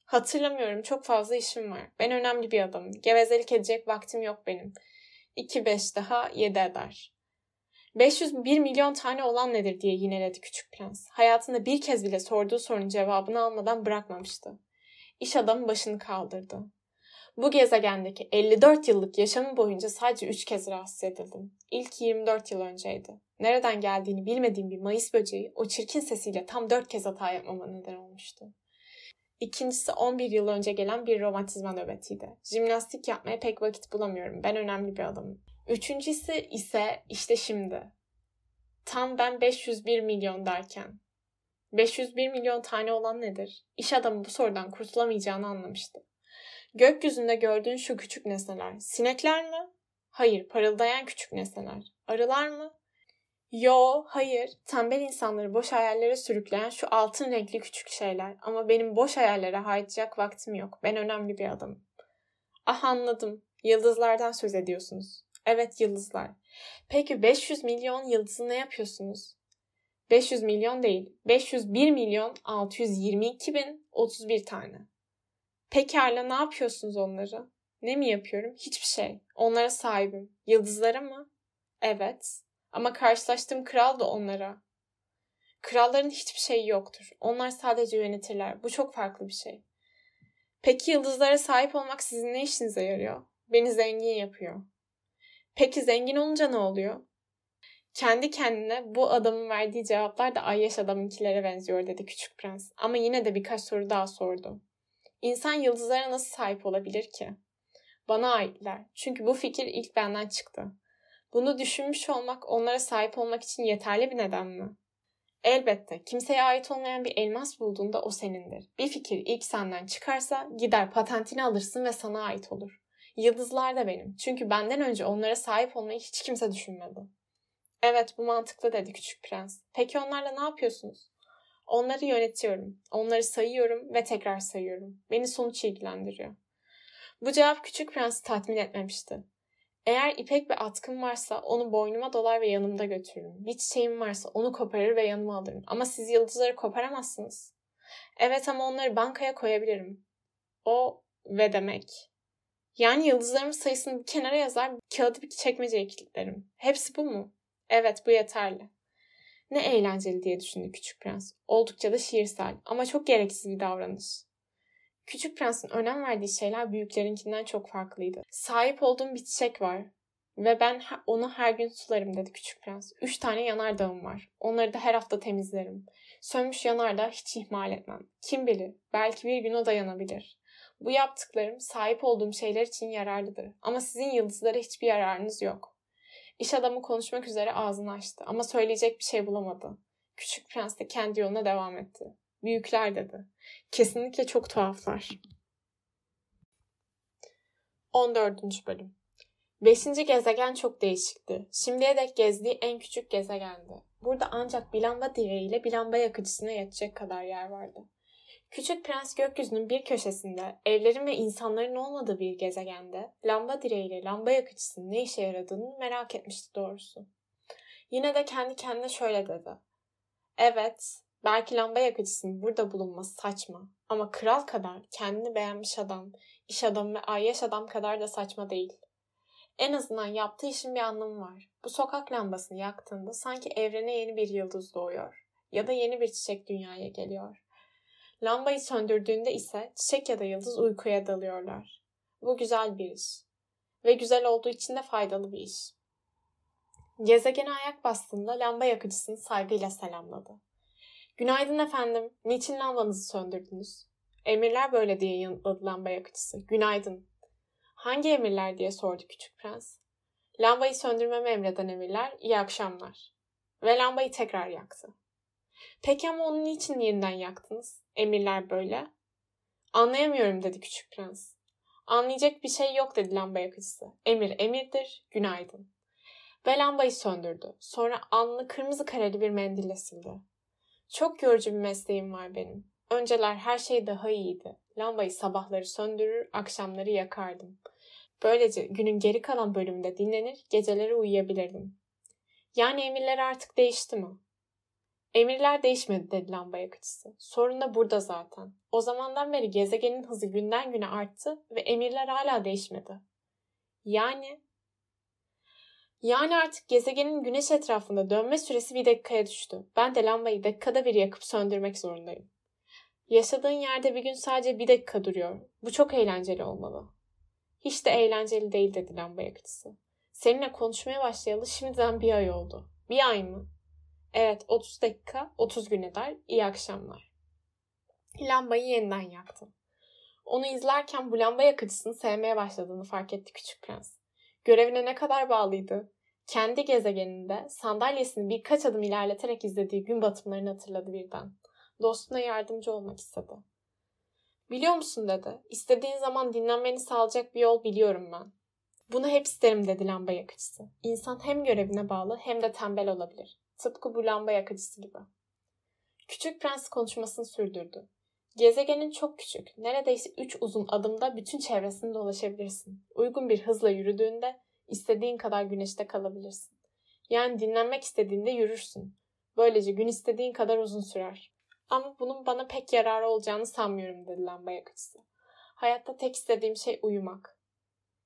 Hatırlamıyorum çok fazla işim var. Ben önemli bir adamım. Gevezelik edecek vaktim yok benim. 2 5 daha 7 eder. 501 milyon tane olan nedir diye yineledi küçük prens. Hayatında bir kez bile sorduğu sorunun cevabını almadan bırakmamıştı. İş adamı başını kaldırdı. Bu gezegendeki 54 yıllık yaşamım boyunca sadece 3 kez rahatsız edildim. İlk 24 yıl önceydi. Nereden geldiğini bilmediğim bir mayıs böceği o çirkin sesiyle tam 4 kez hata yapmama neden olmuştu. İkincisi 11 yıl önce gelen bir romatizma nöbetiydi. Jimnastik yapmaya pek vakit bulamıyorum. Ben önemli bir adamım. Üçüncüsü ise işte şimdi. Tam ben 501 milyon derken. 501 milyon tane olan nedir? İş adamı bu sorudan kurtulamayacağını anlamıştı. Gökyüzünde gördüğün şu küçük nesneler. Sinekler mi? Hayır, parıldayan küçük nesneler. Arılar mı? Yo, hayır. Tembel insanları boş hayallere sürükleyen şu altın renkli küçük şeyler. Ama benim boş hayallere harcayacak vaktim yok. Ben önemli bir adamım. Ah anladım. Yıldızlardan söz ediyorsunuz. Evet yıldızlar. Peki 500 milyon yıldızı ne yapıyorsunuz? 500 milyon değil. 501 milyon 622 bin 31 tane. Pekala ne yapıyorsunuz onları? Ne mi yapıyorum? Hiçbir şey. Onlara sahibim. Yıldızlara mı? Evet. Ama karşılaştığım kral da onlara. Kralların hiçbir şeyi yoktur. Onlar sadece yönetirler. Bu çok farklı bir şey. Peki yıldızlara sahip olmak sizin ne işinize yarıyor? Beni zengin yapıyor. Peki zengin olunca ne oluyor? Kendi kendine bu adamın verdiği cevaplar da Ayyaş adamınkilere benziyor dedi küçük prens. Ama yine de birkaç soru daha sordu. İnsan yıldızlara nasıl sahip olabilir ki? Bana aitler. Çünkü bu fikir ilk benden çıktı. Bunu düşünmüş olmak onlara sahip olmak için yeterli bir neden mi? Elbette kimseye ait olmayan bir elmas bulduğunda o senindir. Bir fikir ilk senden çıkarsa gider patentini alırsın ve sana ait olur. Yıldızlar da benim. Çünkü benden önce onlara sahip olmayı hiç kimse düşünmedi. Evet bu mantıklı dedi küçük prens. Peki onlarla ne yapıyorsunuz? Onları yönetiyorum. Onları sayıyorum ve tekrar sayıyorum. Beni sonuç ilgilendiriyor. Bu cevap küçük prensi tatmin etmemişti. Eğer ipek bir atkım varsa onu boynuma dolar ve yanımda götürürüm. Bir çiçeğim varsa onu koparır ve yanıma alırım. Ama siz yıldızları koparamazsınız. Evet ama onları bankaya koyabilirim. O ve demek. Yani yıldızlarımın sayısını bir kenara yazar, kağıdı bir çekmeceye kilitlerim. Hepsi bu mu? Evet bu yeterli. Ne eğlenceli diye düşündü Küçük Prens. Oldukça da şiirsel ama çok gereksiz bir davranış. Küçük Prens'in önem verdiği şeyler büyüklerinkinden çok farklıydı. Sahip olduğum bir çiçek var ve ben onu her gün sularım dedi Küçük Prens. Üç tane yanardağım var. Onları da her hafta temizlerim. Sönmüş yanardağı hiç ihmal etmem. Kim bilir belki bir gün o dayanabilir. Bu yaptıklarım sahip olduğum şeyler için yararlıdır. Ama sizin yıldızlara hiçbir yararınız yok. İş adamı konuşmak üzere ağzını açtı ama söyleyecek bir şey bulamadı. Küçük prens de kendi yoluna devam etti. Büyükler dedi. Kesinlikle çok tuhaflar. 14. bölüm Beşinci gezegen çok değişikti. Şimdiye dek gezdiği en küçük gezegendi. Burada ancak bir lamba direğiyle bir lamba yakıcısına yetecek kadar yer vardı. Küçük prens gökyüzünün bir köşesinde, evlerin ve insanların olmadığı bir gezegende, lamba direğiyle lamba yakıcısının ne işe yaradığını merak etmişti doğrusu. Yine de kendi kendine şöyle dedi. Evet, belki lamba yakıcısının burada bulunması saçma ama kral kadar kendini beğenmiş adam, iş adamı ve ayyaş adam kadar da saçma değil. En azından yaptığı işin bir anlamı var. Bu sokak lambasını yaktığında sanki evrene yeni bir yıldız doğuyor ya da yeni bir çiçek dünyaya geliyor. Lambayı söndürdüğünde ise çiçek ya da yıldız uykuya dalıyorlar. Bu güzel bir iş. Ve güzel olduğu için de faydalı bir iş. Gezegene ayak bastığında lamba yakıcısını saygıyla selamladı. Günaydın efendim. Niçin lambanızı söndürdünüz? Emirler böyle diye yanıtladı lamba yakıcısı. Günaydın. Hangi emirler diye sordu küçük prens. Lambayı söndürmemi emreden emirler, iyi akşamlar. Ve lambayı tekrar yaktı. Peki ama onu niçin yeniden yaktınız? Emirler böyle. Anlayamıyorum dedi küçük prens. Anlayacak bir şey yok dedi lamba yakıcısı. Emir emirdir, günaydın. Ve lambayı söndürdü. Sonra alnını kırmızı kareli bir mendille sildi. Çok yorucu bir mesleğim var benim. Önceler her şey daha iyiydi. Lambayı sabahları söndürür, akşamları yakardım. Böylece günün geri kalan bölümünde dinlenir, geceleri uyuyabilirdim. Yani emirler artık değişti mi? Emirler değişmedi dedi lamba yakıcısı. Sorun da burada zaten. O zamandan beri gezegenin hızı günden güne arttı ve emirler hala değişmedi. Yani yani artık gezegenin güneş etrafında dönme süresi bir dakikaya düştü. Ben de lambayı dakikada bir yakıp söndürmek zorundayım. Yaşadığın yerde bir gün sadece bir dakika duruyor. Bu çok eğlenceli olmalı. Hiç de eğlenceli değil dedi lamba yakıcısı. Seninle konuşmaya başlayalı şimdiden bir ay oldu. Bir ay mı? Evet 30 dakika 30 gün eder. İyi akşamlar. Lambayı yeniden yaktı. Onu izlerken bu lamba yakıcısını sevmeye başladığını fark etti küçük prens. Görevine ne kadar bağlıydı. Kendi gezegeninde sandalyesini birkaç adım ilerleterek izlediği gün batımlarını hatırladı birden. Dostuna yardımcı olmak istedi. Biliyor musun dedi. İstediğin zaman dinlenmeni sağlayacak bir yol biliyorum ben. Bunu hep isterim dedi lamba yakıcısı. İnsan hem görevine bağlı hem de tembel olabilir. Tıpkı bu lamba yakıcısı gibi. Küçük prens konuşmasını sürdürdü. Gezegenin çok küçük. Neredeyse üç uzun adımda bütün çevresini dolaşabilirsin. Uygun bir hızla yürüdüğünde istediğin kadar güneşte kalabilirsin. Yani dinlenmek istediğinde yürürsün. Böylece gün istediğin kadar uzun sürer. Ama bunun bana pek yararı olacağını sanmıyorum dedi lamba yakıcısı. Hayatta tek istediğim şey uyumak.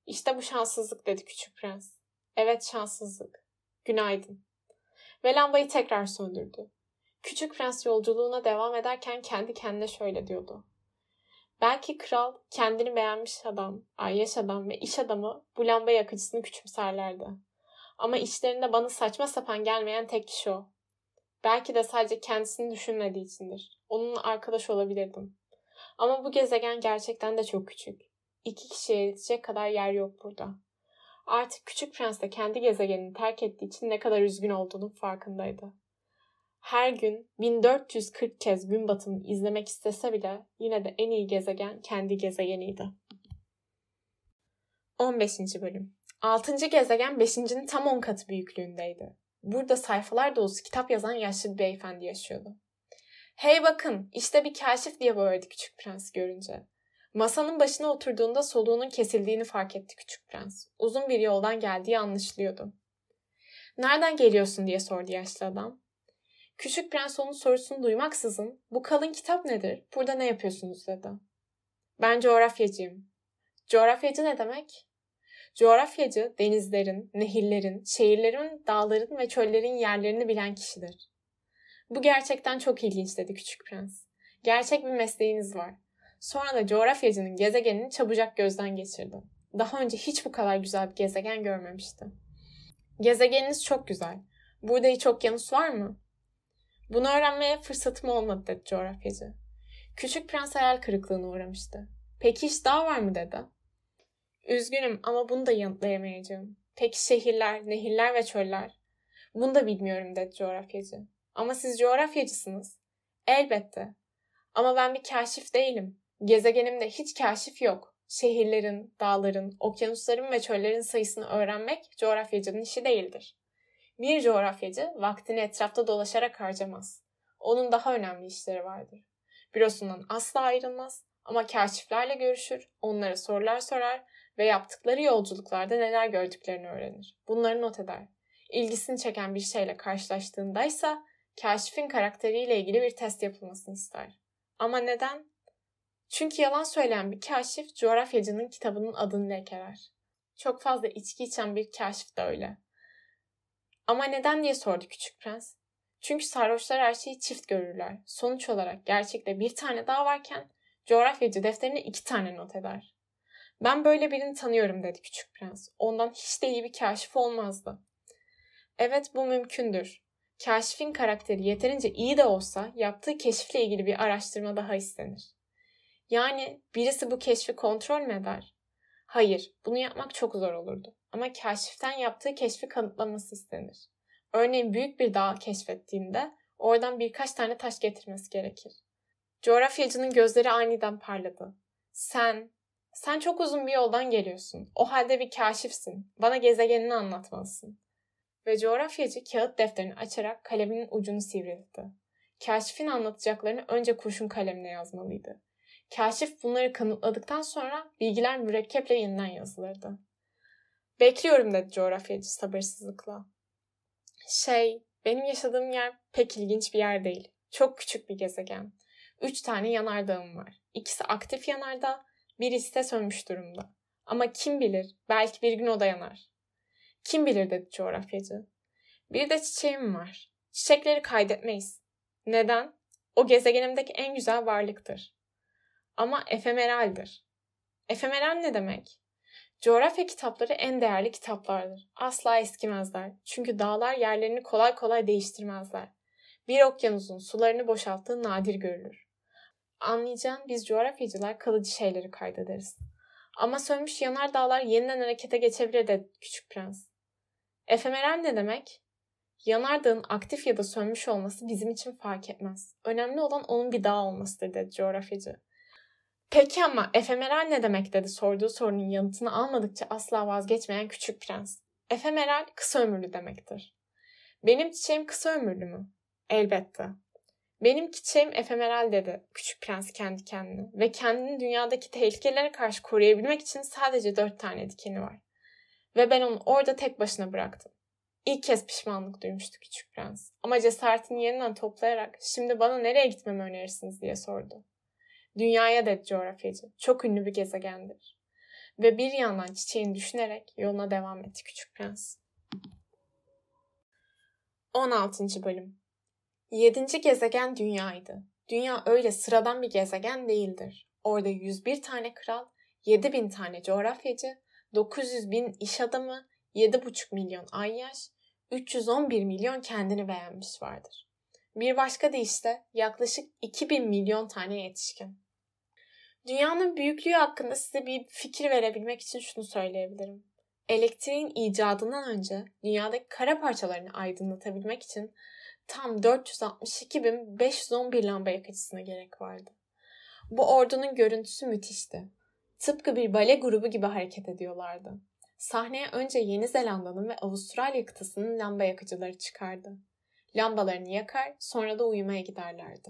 İşte bu şanssızlık dedi küçük prens. Evet şanssızlık. Günaydın. Ve lambayı tekrar söndürdü. Küçük prens yolculuğuna devam ederken kendi kendine şöyle diyordu. Belki kral kendini beğenmiş adam, ayyaş adam ve iş adamı bu lamba yakıcısını küçümserlerdi. Ama içlerinde bana saçma sapan gelmeyen tek kişi o. Belki de sadece kendisini düşünmediği içindir. Onunla arkadaş olabilirdim. Ama bu gezegen gerçekten de çok küçük. İki kişiye yetecek kadar yer yok burada. Artık Küçük Prens de kendi gezegenini terk ettiği için ne kadar üzgün olduğunun farkındaydı. Her gün 1440 kez gün batımını izlemek istese bile yine de en iyi gezegen kendi gezegeniydi. 15. bölüm 6. gezegen 5.'nin tam 10 katı büyüklüğündeydi. Burada sayfalar dolusu kitap yazan yaşlı bir beyefendi yaşıyordu. Hey bakın işte bir kaşif diye bağırdı küçük prens görünce. Masanın başına oturduğunda soluğunun kesildiğini fark etti küçük prens. Uzun bir yoldan geldiği anlaşılıyordu. Nereden geliyorsun diye sordu yaşlı adam. Küçük prens onun sorusunu duymaksızın bu kalın kitap nedir? Burada ne yapıyorsunuz dedi. Ben coğrafyacıyım. Coğrafyacı ne demek? Coğrafyacı denizlerin, nehirlerin, şehirlerin, dağların ve çöllerin yerlerini bilen kişidir. Bu gerçekten çok ilginç dedi küçük prens. Gerçek bir mesleğiniz var. Sonra da coğrafyacının gezegenini çabucak gözden geçirdi. Daha önce hiç bu kadar güzel bir gezegen görmemişti. Gezegeniniz çok güzel. Burada hiç okyanus var mı? Bunu öğrenmeye fırsatım olmadı dedi coğrafyacı. Küçük prens hayal kırıklığına uğramıştı. Peki hiç dağ var mı dedi. Üzgünüm ama bunu da yanıtlayamayacağım. Peki şehirler, nehirler ve çöller? Bunu da bilmiyorum dedi coğrafyacı. Ama siz coğrafyacısınız. Elbette. Ama ben bir kaşif değilim. Gezegenimde hiç kaşif yok. Şehirlerin, dağların, okyanusların ve çöllerin sayısını öğrenmek coğrafyacının işi değildir. Bir coğrafyacı vaktini etrafta dolaşarak harcamaz. Onun daha önemli işleri vardır. Bürosundan asla ayrılmaz ama kaşiflerle görüşür, onlara sorular sorar ve yaptıkları yolculuklarda neler gördüklerini öğrenir. Bunları not eder. İlgisini çeken bir şeyle karşılaştığındaysa kaşifin karakteriyle ilgili bir test yapılmasını ister. Ama neden? Çünkü yalan söyleyen bir kaşif coğrafyacının kitabının adını lekeler. Çok fazla içki içen bir kaşif de öyle. Ama neden diye sordu küçük prens. Çünkü sarhoşlar her şeyi çift görürler. Sonuç olarak gerçekte bir tane daha varken coğrafyacı defterine iki tane not eder. Ben böyle birini tanıyorum dedi küçük prens. Ondan hiç de iyi bir kaşif olmazdı. Evet bu mümkündür. Kaşifin karakteri yeterince iyi de olsa yaptığı keşifle ilgili bir araştırma daha istenir. Yani birisi bu keşfi kontrol mü eder? Hayır, bunu yapmak çok zor olurdu. Ama kaşiften yaptığı keşfi kanıtlaması istenir. Örneğin büyük bir dağ keşfettiğinde oradan birkaç tane taş getirmesi gerekir. Coğrafyacının gözleri aniden parladı. Sen, sen çok uzun bir yoldan geliyorsun. O halde bir kaşifsin. Bana gezegenini anlatmalısın. Ve coğrafyacı kağıt defterini açarak kaleminin ucunu sivriltti. Kaşifin anlatacaklarını önce kurşun kalemle yazmalıydı. Kaşif bunları kanıtladıktan sonra bilgiler mürekkeple yeniden yazılırdı. Bekliyorum dedi coğrafyacı sabırsızlıkla. Şey, benim yaşadığım yer pek ilginç bir yer değil. Çok küçük bir gezegen. Üç tane yanardağım var. İkisi aktif yanardağ, birisi de sönmüş durumda. Ama kim bilir, belki bir gün o da yanar. Kim bilir dedi coğrafyacı. Bir de çiçeğim var. Çiçekleri kaydetmeyiz. Neden? O gezegenimdeki en güzel varlıktır. Ama efemeraldir. Efemeral ne demek? Coğrafya kitapları en değerli kitaplardır. Asla eskimezler. Çünkü dağlar yerlerini kolay kolay değiştirmezler. Bir okyanusun sularını boşalttığı nadir görülür. Anlayacağın biz coğrafyacılar kalıcı şeyleri kaydederiz. Ama sönmüş yanar dağlar yeniden harekete geçebilir de küçük prens. Efemeral ne demek? Yanardağın aktif ya da sönmüş olması bizim için fark etmez. Önemli olan onun bir dağ olmasıdır dedi coğrafyacı. Peki ama efemeral ne demek dedi sorduğu sorunun yanıtını almadıkça asla vazgeçmeyen küçük prens. Efemeral kısa ömürlü demektir. Benim çiçeğim kısa ömürlü mü? Elbette. Benim çiçeğim efemeral dedi küçük prens kendi kendine ve kendini dünyadaki tehlikelere karşı koruyabilmek için sadece dört tane dikeni var. Ve ben onu orada tek başına bıraktım. İlk kez pişmanlık duymuştu küçük prens. Ama cesaretini yeniden toplayarak şimdi bana nereye gitmemi önerirsiniz diye sordu. Dünyaya dedi coğrafyacı. Çok ünlü bir gezegendir. Ve bir yandan çiçeğini düşünerek yoluna devam etti küçük prens. 16. bölüm Yedinci gezegen dünyaydı. Dünya öyle sıradan bir gezegen değildir. Orada 101 tane kral, 7000 tane coğrafyacı, 900 bin iş adamı, 7,5 milyon ayyaş, 311 milyon kendini beğenmiş vardır. Bir başka deyişle yaklaşık 2000 milyon tane yetişkin. Dünyanın büyüklüğü hakkında size bir fikir verebilmek için şunu söyleyebilirim. Elektriğin icadından önce dünyadaki kara parçalarını aydınlatabilmek için tam 462.511 lamba yakıcısına gerek vardı. Bu ordunun görüntüsü müthişti. Tıpkı bir bale grubu gibi hareket ediyorlardı. Sahneye önce Yeni Zelanda'nın ve Avustralya kıtasının lamba yakıcıları çıkardı. Lambalarını yakar, sonra da uyumaya giderlerdi.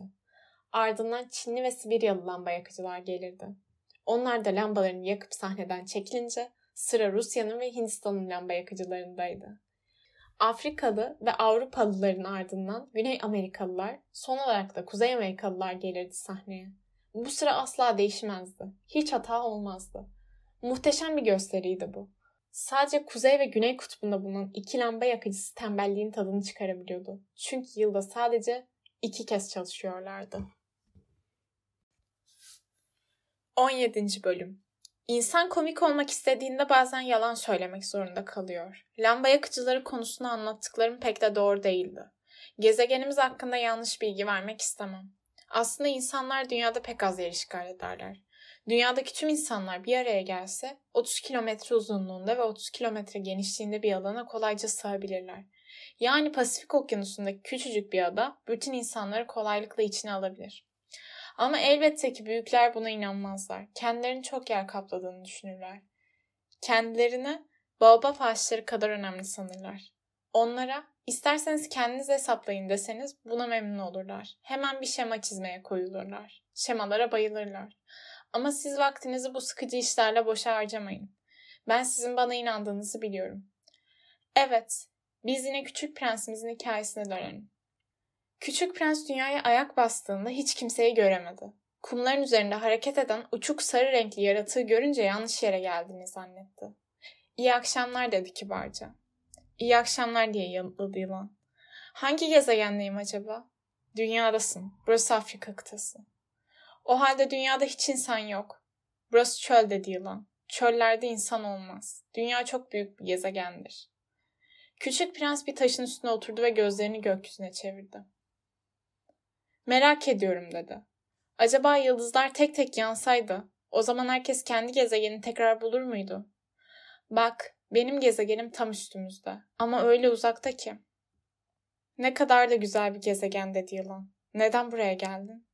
Ardından Çinli ve Sibiryalı lamba yakıcılar gelirdi. Onlar da lambalarını yakıp sahneden çekilince sıra Rusya'nın ve Hindistan'ın lamba yakıcılarındaydı. Afrikalı ve Avrupalıların ardından Güney Amerikalılar, son olarak da Kuzey Amerikalılar gelirdi sahneye. Bu sıra asla değişmezdi. Hiç hata olmazdı. Muhteşem bir gösteriydi bu. Sadece kuzey ve güney kutbunda bulunan iki lamba yakıcısı tembelliğin tadını çıkarabiliyordu. Çünkü yılda sadece iki kez çalışıyorlardı. 17. Bölüm İnsan komik olmak istediğinde bazen yalan söylemek zorunda kalıyor. Lamba yakıcıları konusunu anlattıklarım pek de doğru değildi. Gezegenimiz hakkında yanlış bilgi vermek istemem. Aslında insanlar dünyada pek az yer işgal ederler. Dünyadaki tüm insanlar bir araya gelse 30 kilometre uzunluğunda ve 30 kilometre genişliğinde bir alana kolayca sığabilirler. Yani Pasifik Okyanusu'ndaki küçücük bir ada bütün insanları kolaylıkla içine alabilir. Ama elbette ki büyükler buna inanmazlar. Kendilerini çok yer kapladığını düşünürler. Kendilerini baobab ağaçları kadar önemli sanırlar. Onlara isterseniz kendiniz hesaplayın deseniz buna memnun olurlar. Hemen bir şema çizmeye koyulurlar. Şemalara bayılırlar. Ama siz vaktinizi bu sıkıcı işlerle boşa harcamayın. Ben sizin bana inandığınızı biliyorum. Evet, biz yine Küçük Prensimizin hikayesine dönelim. Küçük Prens dünyaya ayak bastığında hiç kimseyi göremedi. Kumların üzerinde hareket eden uçuk sarı renkli yaratığı görünce yanlış yere geldiğini zannetti. İyi akşamlar dedi kibarca. İyi akşamlar diye yanıtladı yılan. Hangi gezegendeyim acaba? Dünyadasın. Burası Afrika kıtası. O halde dünyada hiç insan yok. Burası çöl dedi yılan. Çöllerde insan olmaz. Dünya çok büyük bir gezegendir. Küçük prens bir taşın üstüne oturdu ve gözlerini gökyüzüne çevirdi. Merak ediyorum dedi. Acaba yıldızlar tek tek yansaydı o zaman herkes kendi gezegenini tekrar bulur muydu? Bak, benim gezegenim tam üstümüzde ama öyle uzakta ki. Ne kadar da güzel bir gezegen dedi yılan. Neden buraya geldin?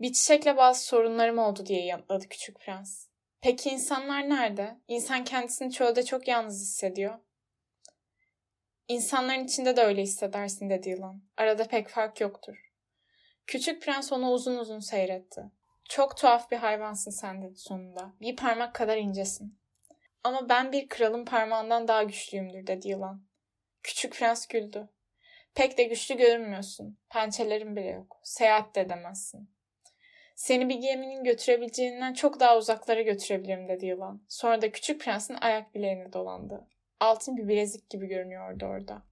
Bir çiçekle bazı sorunlarım oldu diye yanıtladı küçük prens. Peki insanlar nerede? İnsan kendisini çölde çok yalnız hissediyor. İnsanların içinde de öyle hissedersin dedi yılan. Arada pek fark yoktur. Küçük prens onu uzun uzun seyretti. Çok tuhaf bir hayvansın sen dedi sonunda. Bir parmak kadar incesin. Ama ben bir kralın parmağından daha güçlüyümdür dedi yılan. Küçük prens güldü. Pek de güçlü görünmüyorsun. Pençelerin bile yok. Seyahat de edemezsin. Seni bir geminin götürebileceğinden çok daha uzaklara götürebilirim dedi yılan. Sonra da küçük prensin ayak bileğine dolandı. Altın bir bilezik gibi görünüyordu orada.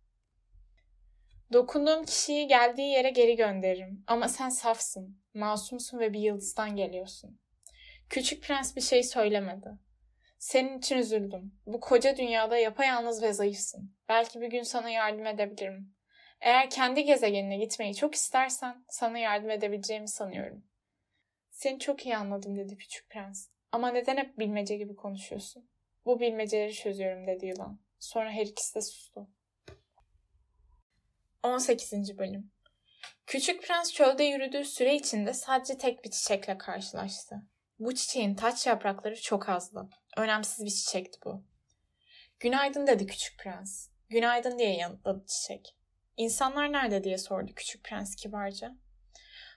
Dokunduğum kişiyi geldiği yere geri gönderirim. Ama sen safsın, masumsun ve bir yıldızdan geliyorsun. Küçük prens bir şey söylemedi. Senin için üzüldüm. Bu koca dünyada yapayalnız ve zayıfsın. Belki bir gün sana yardım edebilirim. Eğer kendi gezegenine gitmeyi çok istersen sana yardım edebileceğimi sanıyorum. Seni çok iyi anladım dedi küçük prens. Ama neden hep bilmece gibi konuşuyorsun? Bu bilmeceleri çözüyorum dedi yılan. Sonra her ikisi de sustu. 18. Bölüm Küçük prens çölde yürüdüğü süre içinde sadece tek bir çiçekle karşılaştı. Bu çiçeğin taç yaprakları çok azdı. Önemsiz bir çiçekti bu. Günaydın dedi küçük prens. Günaydın diye yanıtladı çiçek. İnsanlar nerede diye sordu küçük prens kibarca.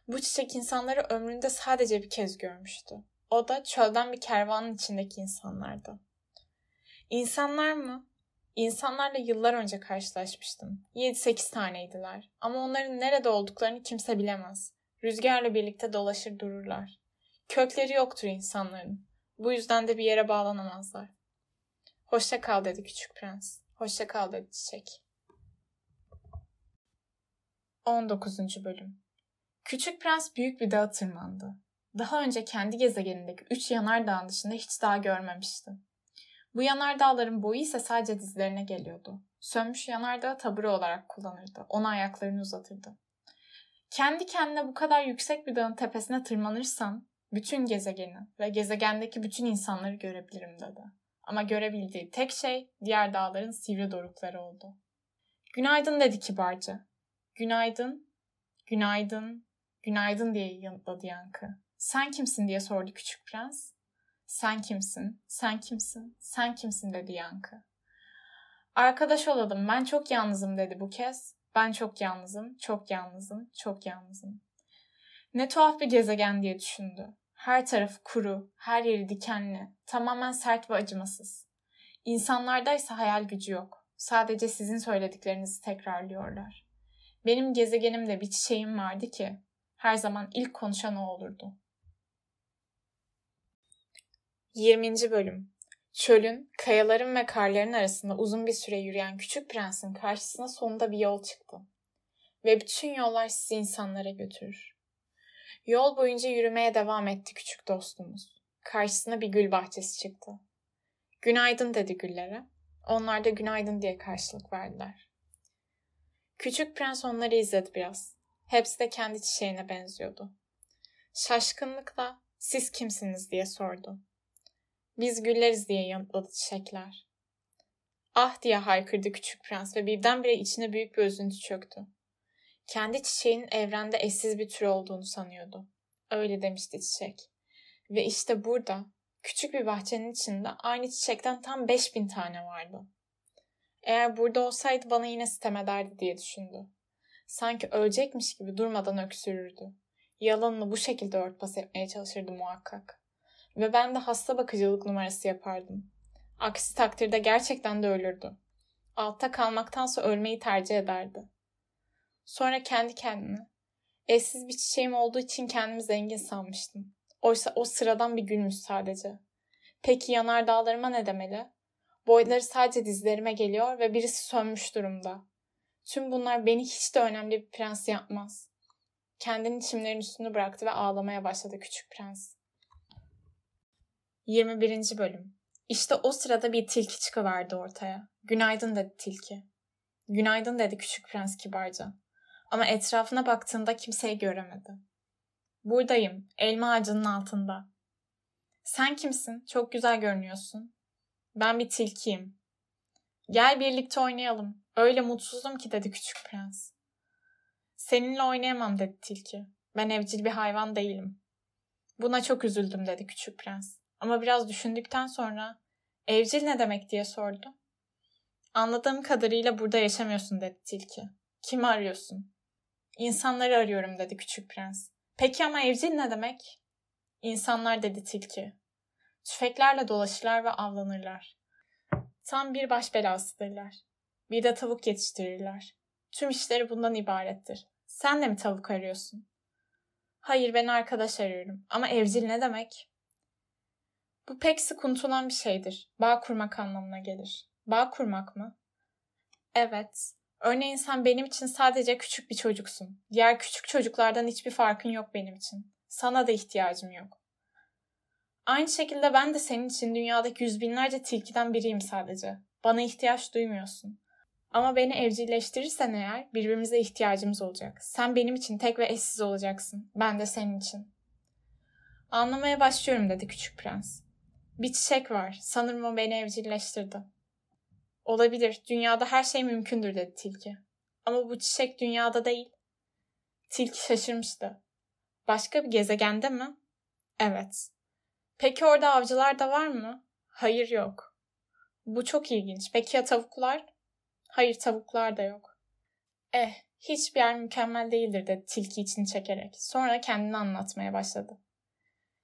Bu çiçek insanları ömründe sadece bir kez görmüştü. O da çölden bir kervanın içindeki insanlardı. İnsanlar mı? İnsanlarla yıllar önce karşılaşmıştım. 7-8 taneydiler. Ama onların nerede olduklarını kimse bilemez. Rüzgarla birlikte dolaşır dururlar. Kökleri yoktur insanların. Bu yüzden de bir yere bağlanamazlar. Hoşça kal dedi küçük prens. Hoşça kal dedi çiçek. 19. bölüm Küçük prens büyük bir dağa tırmandı. Daha önce kendi gezegenindeki üç yanardağın dışında hiç dağ görmemişti. Bu yanardağların boyu ise sadece dizlerine geliyordu. Sönmüş yanardağı tabure olarak kullanırdı. Ona ayaklarını uzatırdı. Kendi kendine bu kadar yüksek bir dağın tepesine tırmanırsam bütün gezegeni ve gezegendeki bütün insanları görebilirim dedi. Ama görebildiği tek şey diğer dağların sivri dorukları oldu. Günaydın dedi kibarca. Günaydın, günaydın, günaydın diye yanıtladı Yankı. Sen kimsin diye sordu küçük prens. Sen kimsin, sen kimsin, sen kimsin dedi Yankı. Arkadaş olalım ben çok yalnızım dedi bu kez. Ben çok yalnızım, çok yalnızım, çok yalnızım. Ne tuhaf bir gezegen diye düşündü. Her tarafı kuru, her yeri dikenli, tamamen sert ve acımasız. İnsanlarda ise hayal gücü yok. Sadece sizin söylediklerinizi tekrarlıyorlar. Benim gezegenimde bir çiçeğim vardı ki her zaman ilk konuşan o olurdu. 20. Bölüm Çölün, kayaların ve karların arasında uzun bir süre yürüyen küçük prensin karşısına sonunda bir yol çıktı. Ve bütün yollar sizi insanlara götürür. Yol boyunca yürümeye devam etti küçük dostumuz. Karşısına bir gül bahçesi çıktı. Günaydın dedi güllere. Onlar da günaydın diye karşılık verdiler. Küçük prens onları izledi biraz. Hepsi de kendi çiçeğine benziyordu. Şaşkınlıkla siz kimsiniz diye sordu. Biz gülleriz diye yanıtladı çiçekler. Ah diye haykırdı küçük prens ve birdenbire içine büyük bir üzüntü çöktü. Kendi çiçeğinin evrende eşsiz bir tür olduğunu sanıyordu. Öyle demişti çiçek. Ve işte burada, küçük bir bahçenin içinde aynı çiçekten tam 5000 tane vardı. Eğer burada olsaydı bana yine sitem ederdi diye düşündü. Sanki ölecekmiş gibi durmadan öksürürdü. Yalanını bu şekilde örtbas etmeye çalışırdı muhakkak. Ve ben de hasta bakıcılık numarası yapardım. Aksi takdirde gerçekten de ölürdü. Altta kalmaktansa ölmeyi tercih ederdi. Sonra kendi kendine. Eşsiz bir çiçeğim olduğu için kendimi zengin sanmıştım. Oysa o sıradan bir gülmüş sadece. Peki yanardağlarıma ne demeli? Boyları sadece dizlerime geliyor ve birisi sönmüş durumda. Tüm bunlar beni hiç de önemli bir prens yapmaz. Kendini çimlerin üstünü bıraktı ve ağlamaya başladı küçük prens. 21. Bölüm İşte o sırada bir tilki çıkıverdi ortaya. Günaydın dedi tilki. Günaydın dedi küçük prens kibarca. Ama etrafına baktığında kimseyi göremedi. Buradayım, elma ağacının altında. Sen kimsin? Çok güzel görünüyorsun. Ben bir tilkiyim. Gel birlikte oynayalım. Öyle mutsuzum ki dedi küçük prens. Seninle oynayamam dedi tilki. Ben evcil bir hayvan değilim. Buna çok üzüldüm dedi küçük prens. Ama biraz düşündükten sonra evcil ne demek diye sordu. Anladığım kadarıyla burada yaşamıyorsun dedi tilki. Kimi arıyorsun? İnsanları arıyorum dedi küçük prens. Peki ama evcil ne demek? İnsanlar dedi tilki. Tüfeklerle dolaşırlar ve avlanırlar. Tam bir baş belasıdırlar. Bir de tavuk yetiştirirler. Tüm işleri bundan ibarettir. Sen de mi tavuk arıyorsun? Hayır ben arkadaş arıyorum. Ama evcil ne demek? Bu pek sık unutulan bir şeydir. Bağ kurmak anlamına gelir. Bağ kurmak mı? Evet. Örneğin sen benim için sadece küçük bir çocuksun. Diğer küçük çocuklardan hiçbir farkın yok benim için. Sana da ihtiyacım yok. Aynı şekilde ben de senin için dünyadaki yüz binlerce tilkiden biriyim sadece. Bana ihtiyaç duymuyorsun. Ama beni evcilleştirirsen eğer birbirimize ihtiyacımız olacak. Sen benim için tek ve eşsiz olacaksın. Ben de senin için. Anlamaya başlıyorum dedi küçük prens. Bir çiçek var. Sanırım o beni evcilleştirdi. Olabilir. Dünyada her şey mümkündür dedi tilki. Ama bu çiçek dünyada değil. Tilki şaşırmıştı. Başka bir gezegende mi? Evet. Peki orada avcılar da var mı? Hayır yok. Bu çok ilginç. Peki ya tavuklar? Hayır tavuklar da yok. Eh, hiçbir yer mükemmel değildir dedi tilki içini çekerek. Sonra kendini anlatmaya başladı.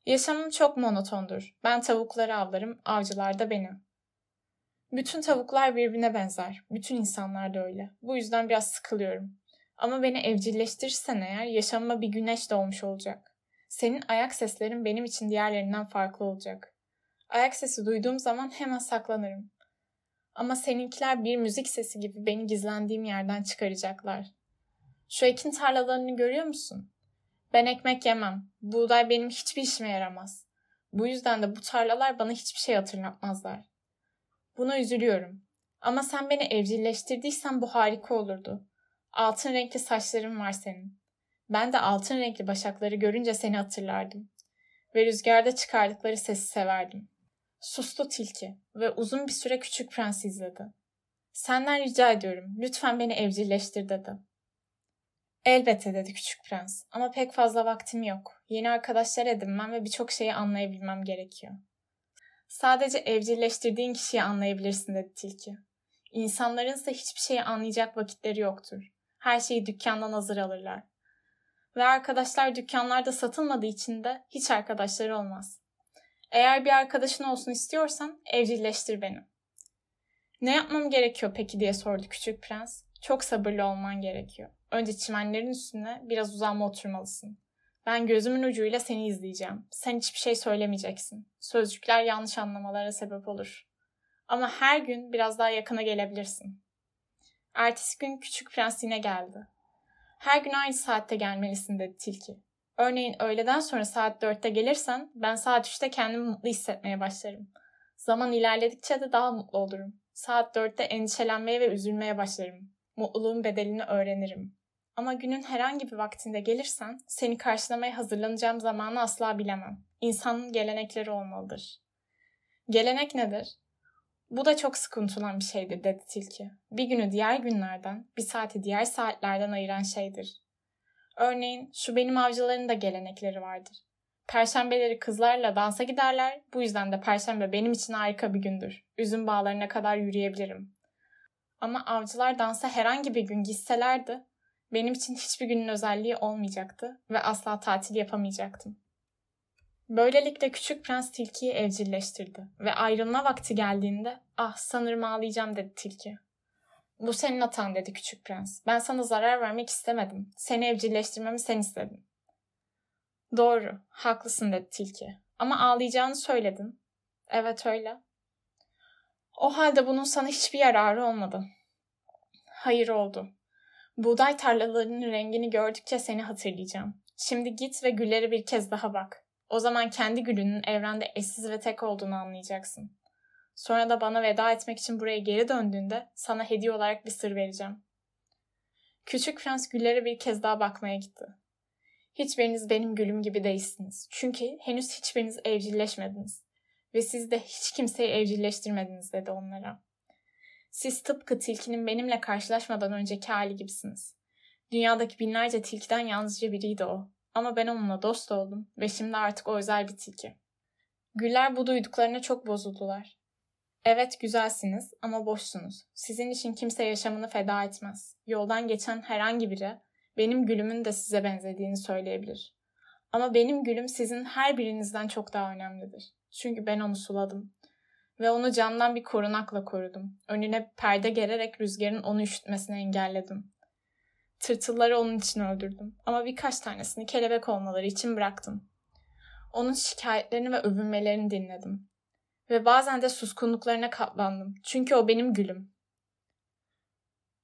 Yaşamım çok monotondur. Ben tavukları avlarım, avcılar da beni. Bütün tavuklar birbirine benzer. Bütün insanlar da öyle. Bu yüzden biraz sıkılıyorum. Ama beni evcilleştirirsen eğer yaşamıma bir güneş doğmuş olacak. Senin ayak seslerin benim için diğerlerinden farklı olacak. Ayak sesi duyduğum zaman hemen saklanırım. Ama seninkiler bir müzik sesi gibi beni gizlendiğim yerden çıkaracaklar. Şu ekin tarlalarını görüyor musun? Ben ekmek yemem. Buğday benim hiçbir işime yaramaz. Bu yüzden de bu tarlalar bana hiçbir şey hatırlatmazlar. Buna üzülüyorum. Ama sen beni evcilleştirdiysen bu harika olurdu. Altın renkli saçların var senin. Ben de altın renkli başakları görünce seni hatırlardım. Ve rüzgarda çıkardıkları sesi severdim. Sustu tilki ve uzun bir süre küçük prens izledi. Senden rica ediyorum, lütfen beni evcilleştir dedi. Elbette dedi küçük prens ama pek fazla vaktim yok. Yeni arkadaşlar edinmem ve birçok şeyi anlayabilmem gerekiyor. Sadece evcilleştirdiğin kişiyi anlayabilirsin dedi tilki. İnsanların ise hiçbir şeyi anlayacak vakitleri yoktur. Her şeyi dükkandan hazır alırlar. Ve arkadaşlar dükkanlarda satılmadığı için de hiç arkadaşları olmaz. Eğer bir arkadaşın olsun istiyorsan evcilleştir beni. Ne yapmam gerekiyor peki diye sordu küçük prens. Çok sabırlı olman gerekiyor. Önce çimenlerin üstüne biraz uzanma oturmalısın. Ben gözümün ucuyla seni izleyeceğim. Sen hiçbir şey söylemeyeceksin. Sözcükler yanlış anlamalara sebep olur. Ama her gün biraz daha yakına gelebilirsin. Ertesi gün küçük prens yine geldi. Her gün aynı saatte gelmelisin dedi tilki. Örneğin öğleden sonra saat dörtte gelirsen ben saat üçte kendimi mutlu hissetmeye başlarım. Zaman ilerledikçe de daha mutlu olurum. Saat dörtte endişelenmeye ve üzülmeye başlarım. Mutluluğun bedelini öğrenirim. Ama günün herhangi bir vaktinde gelirsen seni karşılamaya hazırlanacağım zamanı asla bilemem. İnsanın gelenekleri olmalıdır. Gelenek nedir? Bu da çok sıkıntılan bir şeydir dedi tilki. Bir günü diğer günlerden, bir saati diğer saatlerden ayıran şeydir. Örneğin şu benim avcıların da gelenekleri vardır. Perşembeleri kızlarla dansa giderler. Bu yüzden de perşembe benim için harika bir gündür. Üzüm bağlarına kadar yürüyebilirim. Ama avcılar dansa herhangi bir gün gitselerdi benim için hiçbir günün özelliği olmayacaktı ve asla tatil yapamayacaktım. Böylelikle küçük prens tilkiyi evcilleştirdi ve ayrılma vakti geldiğinde ah sanırım ağlayacağım dedi tilki. Bu senin hatan dedi küçük prens. Ben sana zarar vermek istemedim. Seni evcilleştirmemi sen istedin. Doğru, haklısın dedi tilki. Ama ağlayacağını söyledin. Evet öyle. O halde bunun sana hiçbir yararı olmadı. Hayır oldu. Buğday tarlalarının rengini gördükçe seni hatırlayacağım. Şimdi git ve gülleri bir kez daha bak. O zaman kendi gülünün evrende eşsiz ve tek olduğunu anlayacaksın. Sonra da bana veda etmek için buraya geri döndüğünde sana hediye olarak bir sır vereceğim. Küçük prens güllere bir kez daha bakmaya gitti. Hiçbiriniz benim gülüm gibi değilsiniz. Çünkü henüz hiçbiriniz evcilleşmediniz. Ve siz de hiç kimseyi evcilleştirmediniz dedi onlara. Siz tıpkı tilkinin benimle karşılaşmadan önceki hali gibisiniz. Dünyadaki binlerce tilkiden yalnızca biriydi o. Ama ben onunla dost oldum ve şimdi artık o özel bir tilki. Güller bu duyduklarına çok bozuldular. Evet güzelsiniz ama boşsunuz. Sizin için kimse yaşamını feda etmez. Yoldan geçen herhangi biri benim gülümün de size benzediğini söyleyebilir. Ama benim gülüm sizin her birinizden çok daha önemlidir. Çünkü ben onu suladım. Ve onu camdan bir korunakla korudum. Önüne perde gererek rüzgarın onu üşütmesine engelledim. Tırtılları onun için öldürdüm. Ama birkaç tanesini kelebek olmaları için bıraktım. Onun şikayetlerini ve övünmelerini dinledim. Ve bazen de suskunluklarına katlandım. Çünkü o benim gülüm.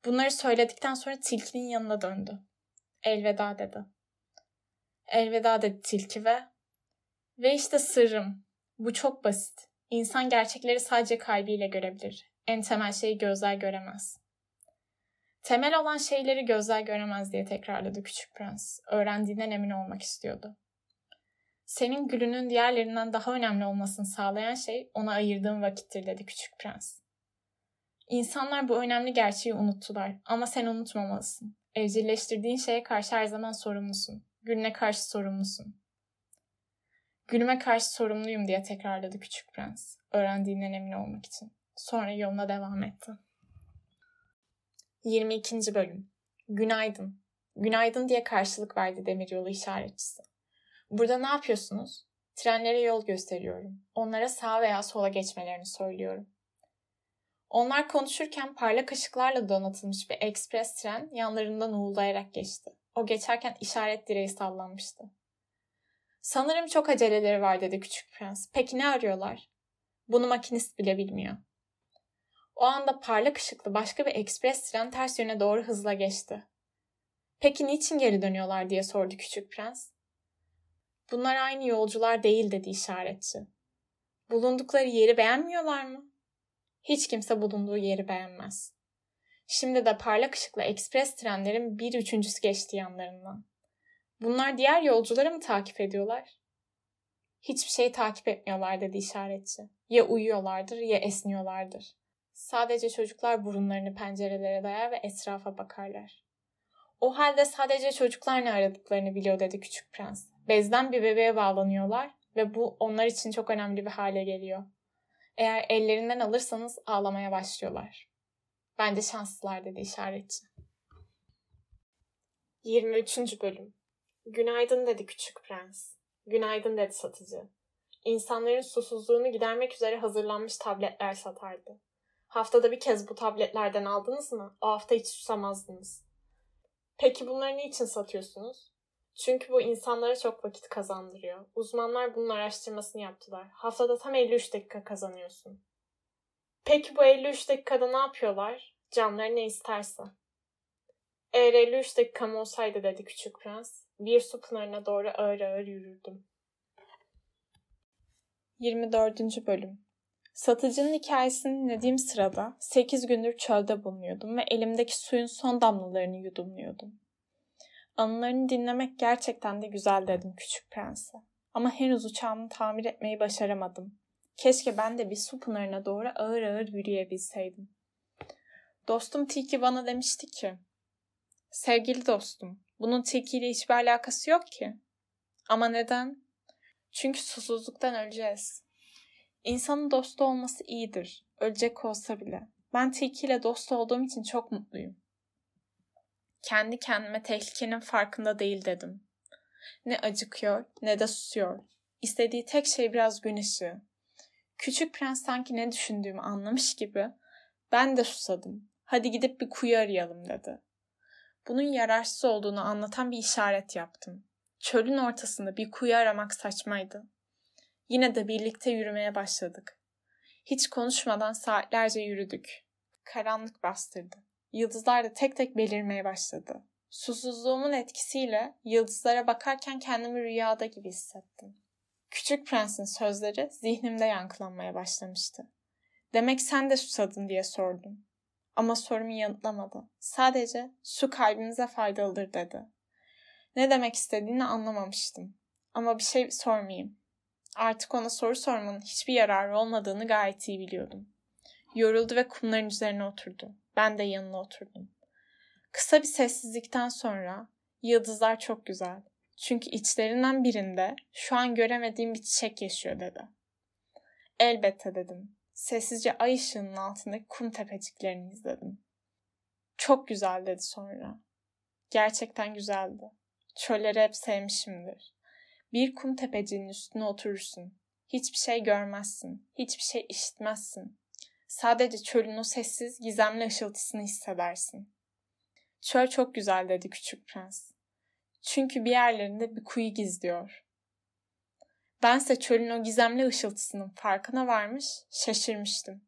Bunları söyledikten sonra tilkinin yanına döndü. Elveda dedi. Elveda dedi tilki ve ve işte sırrım. Bu çok basit. İnsan gerçekleri sadece kalbiyle görebilir. En temel şeyi gözler göremez. Temel olan şeyleri gözler göremez diye tekrarladı küçük prens. Öğrendiğinden emin olmak istiyordu. Senin gülünün diğerlerinden daha önemli olmasını sağlayan şey ona ayırdığın vakittir dedi küçük prens. İnsanlar bu önemli gerçeği unuttular ama sen unutmamalısın. Evcilleştirdiğin şeye karşı her zaman sorumlusun. Gülüne karşı sorumlusun. Gülüme karşı sorumluyum diye tekrarladı küçük prens. Öğrendiğinden emin olmak için. Sonra yoluna devam etti. 22. bölüm. Günaydın. Günaydın diye karşılık verdi demiryolu işaretçisi. Burada ne yapıyorsunuz? Trenlere yol gösteriyorum. Onlara sağa veya sola geçmelerini söylüyorum. Onlar konuşurken parlak ışıklarla donatılmış bir ekspres tren yanlarından uğuldayarak geçti. O geçerken işaret direği sallanmıştı. Sanırım çok aceleleri var dedi küçük prens. Peki ne arıyorlar? Bunu makinist bile bilmiyor. O anda parlak ışıklı başka bir ekspres tren ters yöne doğru hızla geçti. Peki niçin geri dönüyorlar diye sordu küçük prens. Bunlar aynı yolcular değil dedi işaretçi. Bulundukları yeri beğenmiyorlar mı? Hiç kimse bulunduğu yeri beğenmez. Şimdi de parlak ışıklı ekspres trenlerin bir üçüncüsü geçti yanlarından. Bunlar diğer yolcuları mı takip ediyorlar? Hiçbir şey takip etmiyorlar dedi işaretçi. Ya uyuyorlardır ya esniyorlardır. Sadece çocuklar burunlarını pencerelere dayar ve etrafa bakarlar. O halde sadece çocuklar ne aradıklarını biliyor dedi küçük prens. Bezden bir bebeğe bağlanıyorlar ve bu onlar için çok önemli bir hale geliyor. Eğer ellerinden alırsanız ağlamaya başlıyorlar. Bence şanslılar dedi işaretçi. 23. bölüm Günaydın dedi küçük prens. Günaydın dedi satıcı. İnsanların susuzluğunu gidermek üzere hazırlanmış tabletler satardı. Haftada bir kez bu tabletlerden aldınız mı? O hafta hiç susamazdınız. Peki bunları niçin satıyorsunuz? Çünkü bu insanlara çok vakit kazandırıyor. Uzmanlar bunun araştırmasını yaptılar. Haftada tam 53 dakika kazanıyorsun. Peki bu 53 dakikada ne yapıyorlar? Canları ne isterse. Eğer 53 dakikam olsaydı dedi küçük prens, bir su pınarına doğru ağır ağır yürürdüm. 24. Bölüm Satıcının hikayesini dinlediğim sırada 8 gündür çölde bulunuyordum ve elimdeki suyun son damlalarını yudumluyordum. Anılarını dinlemek gerçekten de güzel dedim küçük prense. Ama henüz uçağımı tamir etmeyi başaramadım. Keşke ben de bir su pınarına doğru ağır ağır yürüyebilseydim. Dostum Tiki bana demişti ki, Sevgili dostum, bunun Tiki ile hiçbir alakası yok ki. Ama neden? Çünkü susuzluktan öleceğiz. İnsanın dostu olması iyidir, ölecek olsa bile. Ben Tiki ile dost olduğum için çok mutluyum. Kendi kendime tehlikenin farkında değil dedim. Ne acıkıyor ne de susuyor. İstediği tek şey biraz gün. Küçük prens sanki ne düşündüğümü anlamış gibi ben de susadım. Hadi gidip bir kuyu arayalım dedi. Bunun yararsız olduğunu anlatan bir işaret yaptım. Çölün ortasında bir kuyu aramak saçmaydı. Yine de birlikte yürümeye başladık. Hiç konuşmadan saatlerce yürüdük. Karanlık bastırdı. Yıldızlar da tek tek belirmeye başladı. Susuzluğumun etkisiyle yıldızlara bakarken kendimi rüyada gibi hissettim. Küçük prensin sözleri zihnimde yankılanmaya başlamıştı. Demek sen de susadın diye sordum. Ama sorumu yanıtlamadı. Sadece su kalbimize faydalıdır dedi. Ne demek istediğini anlamamıştım. Ama bir şey sormayayım. Artık ona soru sormanın hiçbir yararı olmadığını gayet iyi biliyordum. Yoruldu ve kumların üzerine oturdu. Ben de yanına oturdum. Kısa bir sessizlikten sonra yıldızlar çok güzel. Çünkü içlerinden birinde şu an göremediğim bir çiçek yaşıyor dedi. Elbette dedim. Sessizce ay ışığının altındaki kum tepeciklerini izledim. Çok güzel dedi sonra. Gerçekten güzeldi. Çölleri hep sevmişimdir. Bir kum tepeciğinin üstüne oturursun. Hiçbir şey görmezsin. Hiçbir şey işitmezsin. Sadece çölün o sessiz, gizemli ışıltısını hissedersin. Çöl çok güzel dedi küçük prens. Çünkü bir yerlerinde bir kuyu gizliyor. Bense çölün o gizemli ışıltısının farkına varmış, şaşırmıştım.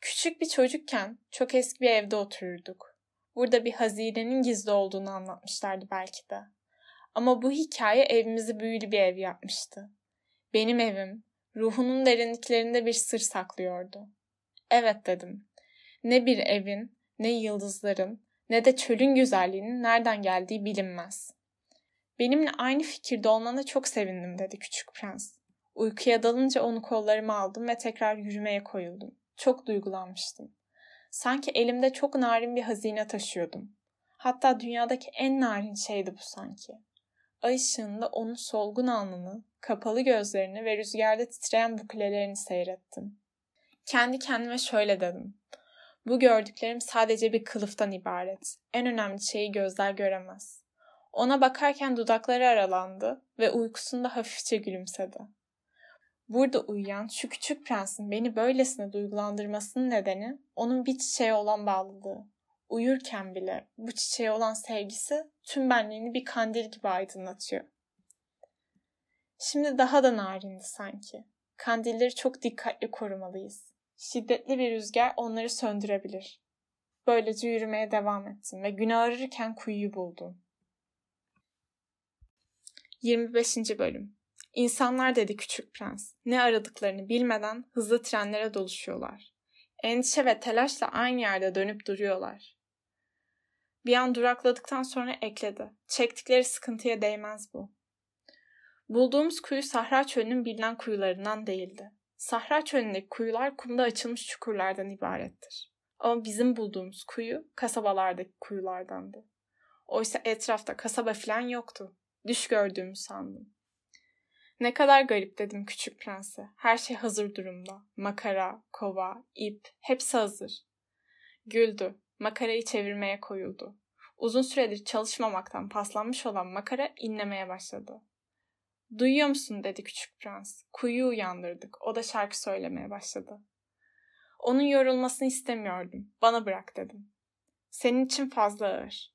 Küçük bir çocukken çok eski bir evde otururduk. Burada bir hazinenin gizli olduğunu anlatmışlardı belki de. Ama bu hikaye evimizi büyülü bir ev yapmıştı. Benim evim, Ruhunun derinliklerinde bir sır saklıyordu. Evet dedim. Ne bir evin, ne yıldızların, ne de çölün güzelliğinin nereden geldiği bilinmez. Benimle aynı fikirde olmana çok sevindim dedi küçük prens. Uykuya dalınca onu kollarıma aldım ve tekrar yürümeye koyuldum. Çok duygulanmıştım. Sanki elimde çok narin bir hazine taşıyordum. Hatta dünyadaki en narin şeydi bu sanki. Ay ışığında onun solgun alnını, kapalı gözlerini ve rüzgarda titreyen bukülelerini seyrettim. Kendi kendime şöyle dedim. Bu gördüklerim sadece bir kılıftan ibaret. En önemli şeyi gözler göremez. Ona bakarken dudakları aralandı ve uykusunda hafifçe gülümsedi. Burada uyuyan şu küçük prensin beni böylesine duygulandırmasının nedeni onun bir çiçeğe olan bağlılığı. Uyurken bile bu çiçeğe olan sevgisi tüm benliğini bir kandil gibi aydınlatıyor. Şimdi daha da narindi sanki. Kandilleri çok dikkatli korumalıyız. Şiddetli bir rüzgar onları söndürebilir. Böylece yürümeye devam ettim ve güne ararken kuyuyu buldum. 25. Bölüm İnsanlar dedi küçük prens. Ne aradıklarını bilmeden hızlı trenlere doluşuyorlar. Endişe ve telaşla aynı yerde dönüp duruyorlar. Bir an durakladıktan sonra ekledi. Çektikleri sıkıntıya değmez bu. Bulduğumuz kuyu Sahra Çölü'nün bilinen kuyularından değildi. Sahra Çölü'ndeki kuyular kumda açılmış çukurlardan ibarettir. Ama bizim bulduğumuz kuyu kasabalardaki kuyulardandı. Oysa etrafta kasaba falan yoktu. Düş gördüğümü sandım. Ne kadar garip dedim küçük prense. Her şey hazır durumda. Makara, kova, ip hepsi hazır. Güldü. Makarayı çevirmeye koyuldu. Uzun süredir çalışmamaktan paslanmış olan makara inlemeye başladı. Duyuyor musun dedi küçük prens. Kuyu uyandırdık. O da şarkı söylemeye başladı. Onun yorulmasını istemiyordum. Bana bırak dedim. Senin için fazla ağır.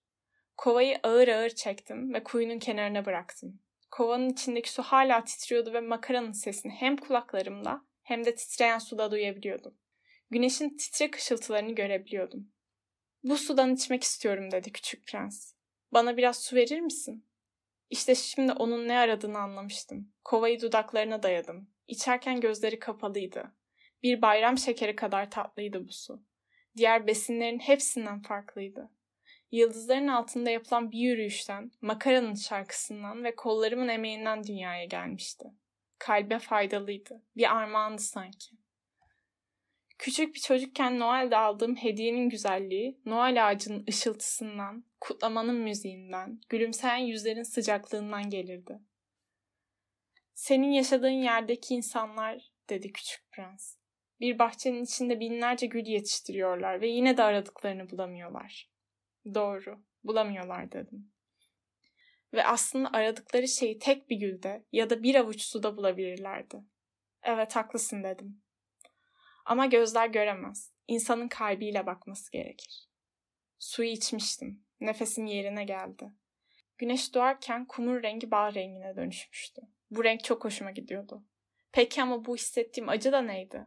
Kovayı ağır ağır çektim ve kuyunun kenarına bıraktım. Kovanın içindeki su hala titriyordu ve makaranın sesini hem kulaklarımda hem de titreyen suda duyabiliyordum. Güneşin titrek ışıltılarını görebiliyordum. Bu sudan içmek istiyorum dedi küçük prens. Bana biraz su verir misin? İşte şimdi onun ne aradığını anlamıştım. Kovayı dudaklarına dayadım. İçerken gözleri kapalıydı. Bir bayram şekeri kadar tatlıydı bu su. Diğer besinlerin hepsinden farklıydı. Yıldızların altında yapılan bir yürüyüşten, makaranın şarkısından ve kollarımın emeğinden dünyaya gelmişti. Kalbe faydalıydı. Bir armağandı sanki. Küçük bir çocukken Noel'de aldığım hediyenin güzelliği, Noel ağacının ışıltısından, kutlamanın müziğinden, gülümseyen yüzlerin sıcaklığından gelirdi. Senin yaşadığın yerdeki insanlar, dedi küçük prens. Bir bahçenin içinde binlerce gül yetiştiriyorlar ve yine de aradıklarını bulamıyorlar. Doğru, bulamıyorlar dedim. Ve aslında aradıkları şeyi tek bir gülde ya da bir avuç suda bulabilirlerdi. Evet haklısın dedim. Ama gözler göremez. İnsanın kalbiyle bakması gerekir. Suyu içmiştim. Nefesim yerine geldi. Güneş doğarken kumur rengi bal rengine dönüşmüştü. Bu renk çok hoşuma gidiyordu. Peki ama bu hissettiğim acı da neydi?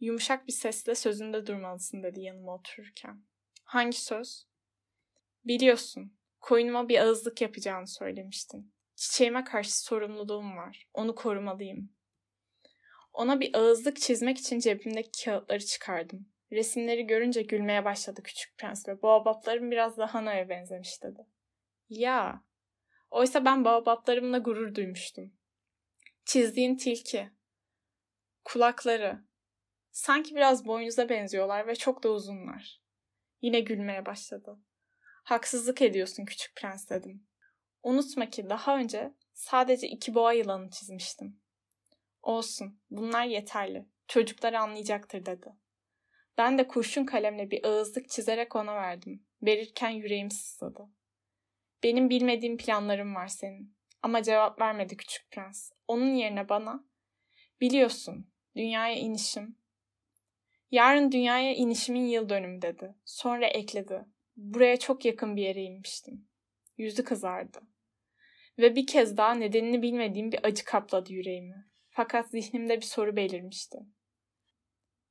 Yumuşak bir sesle sözünde durmalısın dedi yanıma otururken. Hangi söz? Biliyorsun, koyunuma bir ağızlık yapacağını söylemiştin. Çiçeğime karşı sorumluluğum var. Onu korumalıyım. Ona bir ağızlık çizmek için cebimdeki kağıtları çıkardım. Resimleri görünce gülmeye başladı küçük prens ve baobaplarım biraz daha Hana'ya benzemiş dedi. Ya, oysa ben baobaplarımla gurur duymuştum. Çizdiğin tilki, kulakları, sanki biraz boynuza benziyorlar ve çok da uzunlar. Yine gülmeye başladı. Haksızlık ediyorsun küçük prens dedim. Unutma ki daha önce sadece iki boğa yılanı çizmiştim. Olsun, bunlar yeterli. Çocuklar anlayacaktır dedi. Ben de kurşun kalemle bir ağızlık çizerek ona verdim. Verirken yüreğim sızladı. Benim bilmediğim planlarım var senin. Ama cevap vermedi küçük prens. Onun yerine bana, biliyorsun, dünyaya inişim. Yarın dünyaya inişimin yıl dönümü dedi. Sonra ekledi. Buraya çok yakın bir yere inmiştim. Yüzü kızardı. Ve bir kez daha nedenini bilmediğim bir acı kapladı yüreğimi. Fakat zihnimde bir soru belirmişti.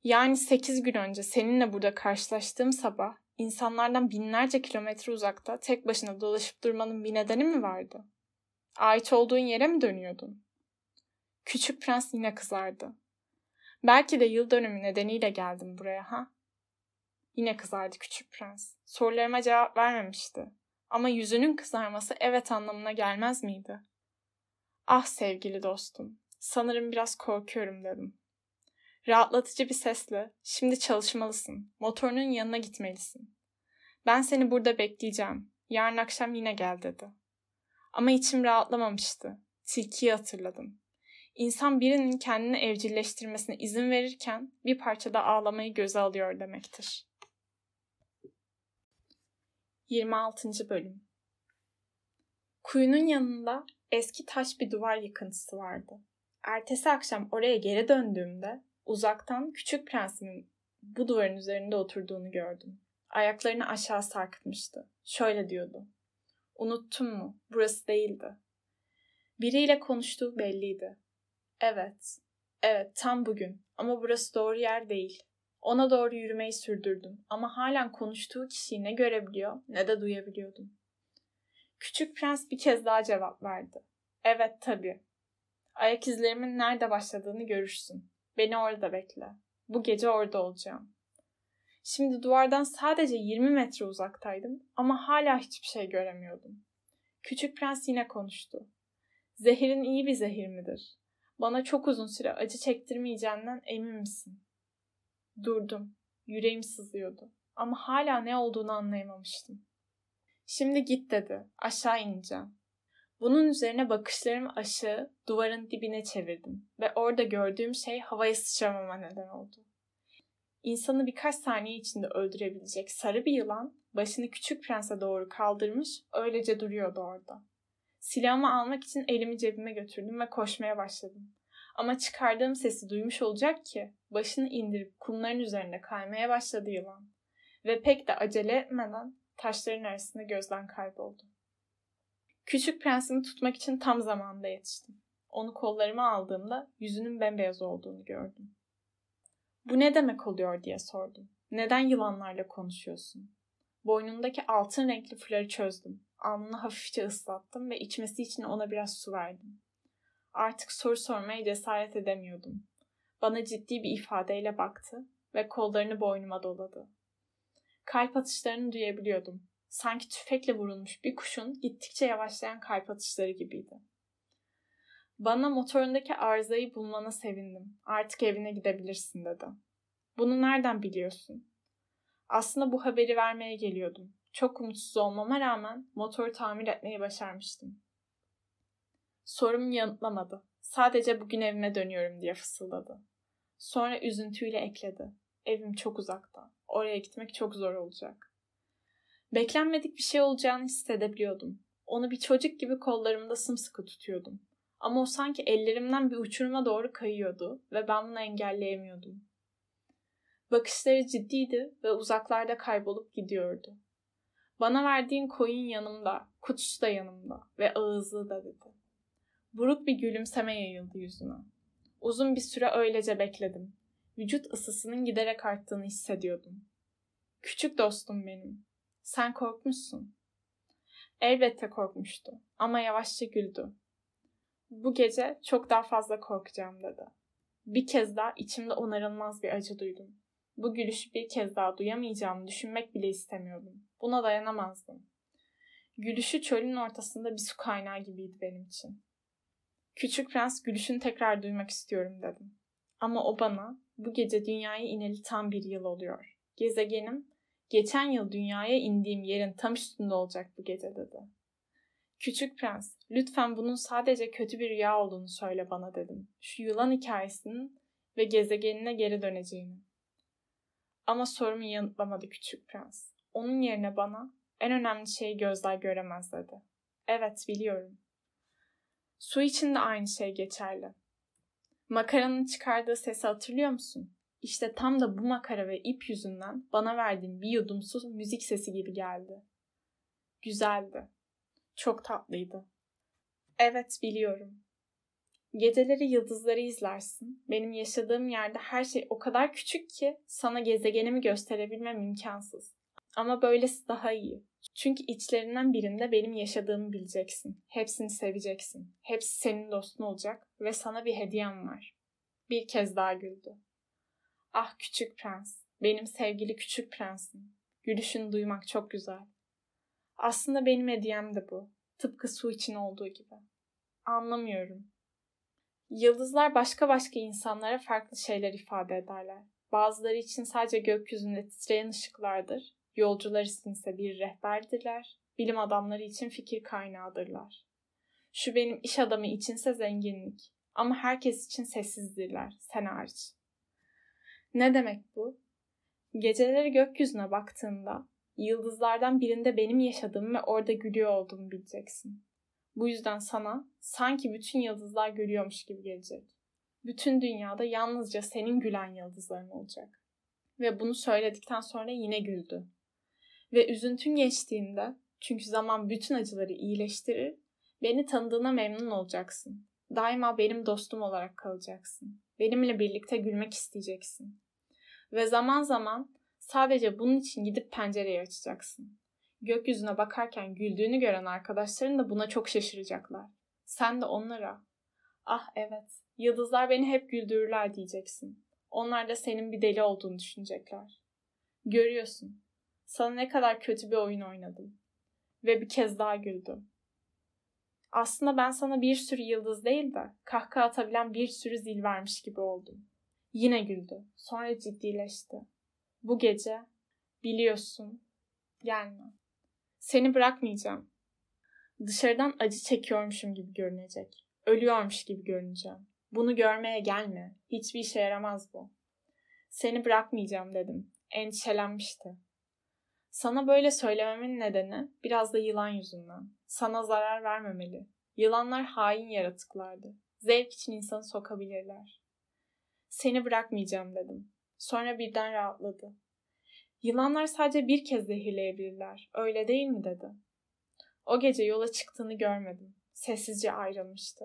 Yani sekiz gün önce seninle burada karşılaştığım sabah insanlardan binlerce kilometre uzakta tek başına dolaşıp durmanın bir nedeni mi vardı? Ait olduğun yere mi dönüyordun? Küçük prens yine kızardı. Belki de yıl dönümü nedeniyle geldim buraya ha? Yine kızardı küçük prens. Sorularıma cevap vermemişti. Ama yüzünün kızarması evet anlamına gelmez miydi? Ah sevgili dostum, sanırım biraz korkuyorum dedim. Rahatlatıcı bir sesle, şimdi çalışmalısın, motorunun yanına gitmelisin. Ben seni burada bekleyeceğim, yarın akşam yine gel dedi. Ama içim rahatlamamıştı. Tilkiyi hatırladım. İnsan birinin kendini evcilleştirmesine izin verirken bir parçada ağlamayı göze alıyor demektir. 26. Bölüm Kuyunun yanında eski taş bir duvar yıkıntısı vardı. Ertesi akşam oraya geri döndüğümde uzaktan küçük prensimin bu duvarın üzerinde oturduğunu gördüm. Ayaklarını aşağı sarkıtmıştı. Şöyle diyordu. Unuttun mu? Burası değildi. Biriyle konuştuğu belliydi. Evet, evet tam bugün ama burası doğru yer değil. Ona doğru yürümeyi sürdürdüm ama halen konuştuğu kişiyi ne görebiliyor ne de duyabiliyordum. Küçük prens bir kez daha cevap verdi. Evet tabii. Ayak izlerimin nerede başladığını görürsün. Beni orada bekle. Bu gece orada olacağım. Şimdi duvardan sadece 20 metre uzaktaydım ama hala hiçbir şey göremiyordum. Küçük prens yine konuştu. Zehirin iyi bir zehir midir? Bana çok uzun süre acı çektirmeyeceğinden emin misin? Durdum. Yüreğim sızlıyordu. Ama hala ne olduğunu anlayamamıştım. Şimdi git dedi. Aşağı ineceğim. Bunun üzerine bakışlarımı aşağı duvarın dibine çevirdim ve orada gördüğüm şey havaya sıçramama neden oldu. İnsanı birkaç saniye içinde öldürebilecek sarı bir yılan başını küçük prense doğru kaldırmış öylece duruyordu orada. Silahımı almak için elimi cebime götürdüm ve koşmaya başladım. Ama çıkardığım sesi duymuş olacak ki başını indirip kumların üzerinde kaymaya başladı yılan. Ve pek de acele etmeden taşların arasında gözden kayboldu. Küçük prensimi tutmak için tam zamanında yetiştim. Onu kollarıma aldığımda yüzünün bembeyaz olduğunu gördüm. Bu ne demek oluyor diye sordum. Neden yılanlarla konuşuyorsun? Boynundaki altın renkli fuları çözdüm. Alnını hafifçe ıslattım ve içmesi için ona biraz su verdim. Artık soru sormaya cesaret edemiyordum. Bana ciddi bir ifadeyle baktı ve kollarını boynuma doladı. Kalp atışlarını duyabiliyordum. Sanki tüfekle vurulmuş bir kuşun gittikçe yavaşlayan kalp atışları gibiydi. Bana motorundaki arızayı bulmana sevindim. Artık evine gidebilirsin dedi. Bunu nereden biliyorsun? Aslında bu haberi vermeye geliyordum. Çok umutsuz olmama rağmen motoru tamir etmeyi başarmıştım. Sorumu yanıtlamadı. Sadece bugün evime dönüyorum diye fısıldadı. Sonra üzüntüyle ekledi. Evim çok uzakta. Oraya gitmek çok zor olacak. Beklenmedik bir şey olacağını hissedebiliyordum. Onu bir çocuk gibi kollarımda sımsıkı tutuyordum. Ama o sanki ellerimden bir uçuruma doğru kayıyordu ve ben bunu engelleyemiyordum. Bakışları ciddiydi ve uzaklarda kaybolup gidiyordu. Bana verdiğin koyun yanımda, kutusu da yanımda ve ağızlı da dedi. Buruk bir gülümseme yayıldı yüzüme. Uzun bir süre öylece bekledim. Vücut ısısının giderek arttığını hissediyordum. Küçük dostum benim. Sen korkmuşsun. Elbette korkmuştu ama yavaşça güldü. Bu gece çok daha fazla korkacağım dedi. Bir kez daha içimde onarılmaz bir acı duydum. Bu gülüşü bir kez daha duyamayacağımı düşünmek bile istemiyordum. Buna dayanamazdım. Gülüşü çölün ortasında bir su kaynağı gibiydi benim için. Küçük prens gülüşünü tekrar duymak istiyorum dedim. Ama o bana bu gece dünyaya ineli tam bir yıl oluyor. Gezegenim geçen yıl dünyaya indiğim yerin tam üstünde olacak bu gece dedi. Küçük prens, lütfen bunun sadece kötü bir rüya olduğunu söyle bana dedim. Şu yılan hikayesinin ve gezegenine geri döneceğini. Ama sorumu yanıtlamadı küçük prens. Onun yerine bana en önemli şeyi gözler göremez dedi. Evet biliyorum. Su için de aynı şey geçerli. Makaranın çıkardığı sesi hatırlıyor musun? İşte tam da bu makara ve ip yüzünden bana verdiğin bir yudum su müzik sesi gibi geldi. Güzeldi. Çok tatlıydı. Evet biliyorum. Geceleri yıldızları izlersin. Benim yaşadığım yerde her şey o kadar küçük ki sana gezegenimi gösterebilmem imkansız. Ama böylesi daha iyi. Çünkü içlerinden birinde benim yaşadığımı bileceksin. Hepsini seveceksin. Hepsi senin dostun olacak ve sana bir hediyem var. Bir kez daha güldü. Ah küçük prens, benim sevgili küçük prensim. Gülüşünü duymak çok güzel. Aslında benim hediyem de bu. Tıpkı su için olduğu gibi. Anlamıyorum. Yıldızlar başka başka insanlara farklı şeyler ifade ederler. Bazıları için sadece gökyüzünde titreyen ışıklardır. Yolcular için ise bir rehberdirler. Bilim adamları için fikir kaynağıdırlar. Şu benim iş adamı içinse zenginlik. Ama herkes için sessizdirler, sen hariç. Ne demek bu? Geceleri gökyüzüne baktığında yıldızlardan birinde benim yaşadığım ve orada gülüyor olduğumu bileceksin. Bu yüzden sana sanki bütün yıldızlar gülüyormuş gibi gelecek. Bütün dünyada yalnızca senin gülen yıldızların olacak. Ve bunu söyledikten sonra yine güldü. Ve üzüntün geçtiğinde, çünkü zaman bütün acıları iyileştirir, beni tanıdığına memnun olacaksın. Daima benim dostum olarak kalacaksın. Benimle birlikte gülmek isteyeceksin. Ve zaman zaman sadece bunun için gidip pencereyi açacaksın. Gökyüzüne bakarken güldüğünü gören arkadaşların da buna çok şaşıracaklar. Sen de onlara, ah evet, yıldızlar beni hep güldürürler diyeceksin. Onlar da senin bir deli olduğunu düşünecekler. Görüyorsun, sana ne kadar kötü bir oyun oynadım. Ve bir kez daha güldüm. Aslında ben sana bir sürü yıldız değil de kahkaha atabilen bir sürü zil vermiş gibi oldum. Yine güldü. Sonra ciddileşti. Bu gece biliyorsun gelme. Seni bırakmayacağım. Dışarıdan acı çekiyormuşum gibi görünecek. Ölüyormuş gibi görüneceğim. Bunu görmeye gelme. Hiçbir işe yaramaz bu. Seni bırakmayacağım dedim. Endişelenmişti. Sana böyle söylememin nedeni biraz da yılan yüzünden. Sana zarar vermemeli. Yılanlar hain yaratıklardı. Zevk için insanı sokabilirler. Seni bırakmayacağım dedim. Sonra birden rahatladı. Yılanlar sadece bir kez zehirleyebilirler. Öyle değil mi dedi. O gece yola çıktığını görmedim. Sessizce ayrılmıştı.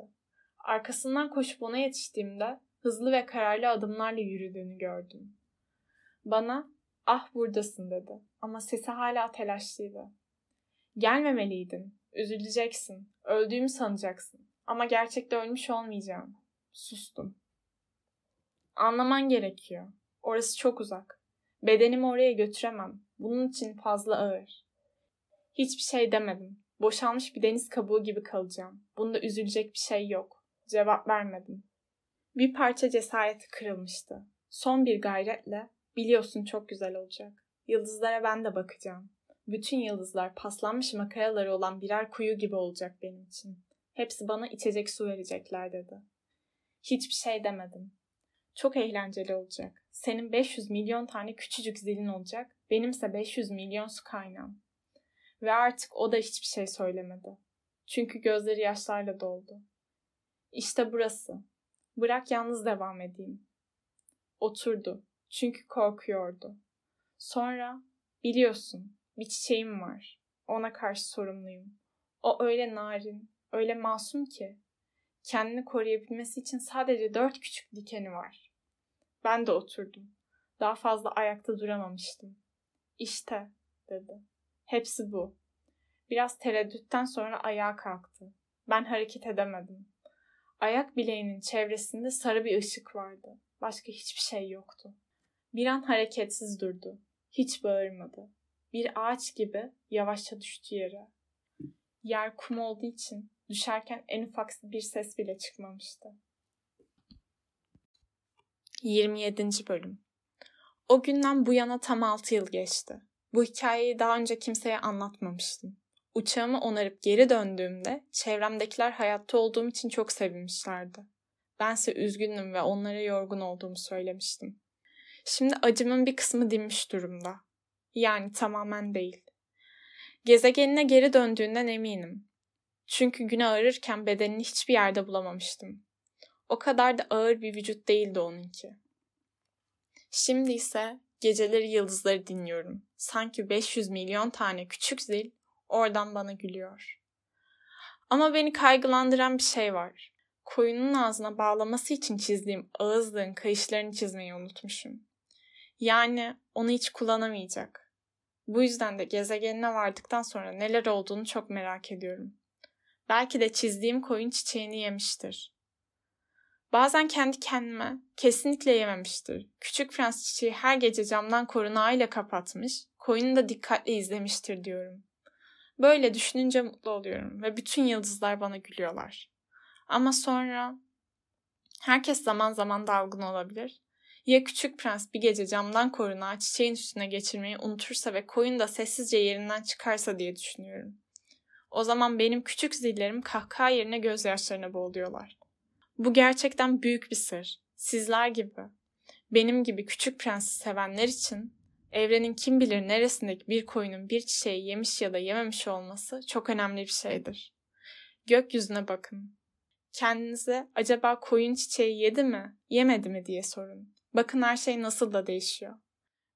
Arkasından koşup ona yetiştiğimde hızlı ve kararlı adımlarla yürüdüğünü gördüm. Bana ah buradasın dedi ama sesi hala telaşlıydı. Gelmemeliydin, üzüleceksin, öldüğümü sanacaksın ama gerçekte ölmüş olmayacağım. Sustum. Anlaman gerekiyor. Orası çok uzak. Bedenimi oraya götüremem. Bunun için fazla ağır. Hiçbir şey demedim. Boşalmış bir deniz kabuğu gibi kalacağım. Bunda üzülecek bir şey yok. Cevap vermedim. Bir parça cesareti kırılmıştı. Son bir gayretle biliyorsun çok güzel olacak. Yıldızlara ben de bakacağım. Bütün yıldızlar paslanmış makaraları olan birer kuyu gibi olacak benim için. Hepsi bana içecek su verecekler dedi. Hiçbir şey demedim. Çok eğlenceli olacak. Senin 500 milyon tane küçücük zilin olacak. Benimse 500 milyon su kaynağım. Ve artık o da hiçbir şey söylemedi. Çünkü gözleri yaşlarla doldu. İşte burası. Bırak yalnız devam edeyim. Oturdu. Çünkü korkuyordu. Sonra biliyorsun bir çiçeğim var. Ona karşı sorumluyum. O öyle narin, öyle masum ki. Kendini koruyabilmesi için sadece dört küçük dikeni var. Ben de oturdum. Daha fazla ayakta duramamıştım. İşte, dedi. Hepsi bu. Biraz tereddütten sonra ayağa kalktı. Ben hareket edemedim. Ayak bileğinin çevresinde sarı bir ışık vardı. Başka hiçbir şey yoktu. Bir an hareketsiz durdu. Hiç bağırmadı. Bir ağaç gibi yavaşça düştü yere. Yer kum olduğu için düşerken en ufak bir ses bile çıkmamıştı. 27. Bölüm O günden bu yana tam 6 yıl geçti. Bu hikayeyi daha önce kimseye anlatmamıştım. Uçağımı onarıp geri döndüğümde çevremdekiler hayatta olduğum için çok sevinmişlerdi. Bense üzgündüm ve onlara yorgun olduğumu söylemiştim. Şimdi acımın bir kısmı dinmiş durumda. Yani tamamen değil. Gezegenine geri döndüğünden eminim. Çünkü güne ağrırken bedenini hiçbir yerde bulamamıştım. O kadar da ağır bir vücut değildi onunki. Şimdi ise geceleri yıldızları dinliyorum. Sanki 500 milyon tane küçük zil oradan bana gülüyor. Ama beni kaygılandıran bir şey var. Koyunun ağzına bağlaması için çizdiğim ağızlığın kayışlarını çizmeyi unutmuşum. Yani onu hiç kullanamayacak. Bu yüzden de gezegenine vardıktan sonra neler olduğunu çok merak ediyorum. Belki de çizdiğim koyun çiçeğini yemiştir. Bazen kendi kendime kesinlikle yememiştir. Küçük prens çiçeği her gece camdan korunağıyla kapatmış, koyunu da dikkatle izlemiştir diyorum. Böyle düşününce mutlu oluyorum ve bütün yıldızlar bana gülüyorlar. Ama sonra herkes zaman zaman dalgın olabilir. Ya küçük prens bir gece camdan korunağı çiçeğin üstüne geçirmeyi unutursa ve koyun da sessizce yerinden çıkarsa diye düşünüyorum. O zaman benim küçük zillerim kahkaha yerine gözyaşlarına boğuluyorlar. Bu gerçekten büyük bir sır. Sizler gibi, benim gibi küçük prensi sevenler için evrenin kim bilir neresindeki bir koyunun bir çiçeği yemiş ya da yememiş olması çok önemli bir şeydir. Gökyüzüne bakın. Kendinize acaba koyun çiçeği yedi mi, yemedi mi diye sorun. Bakın her şey nasıl da değişiyor.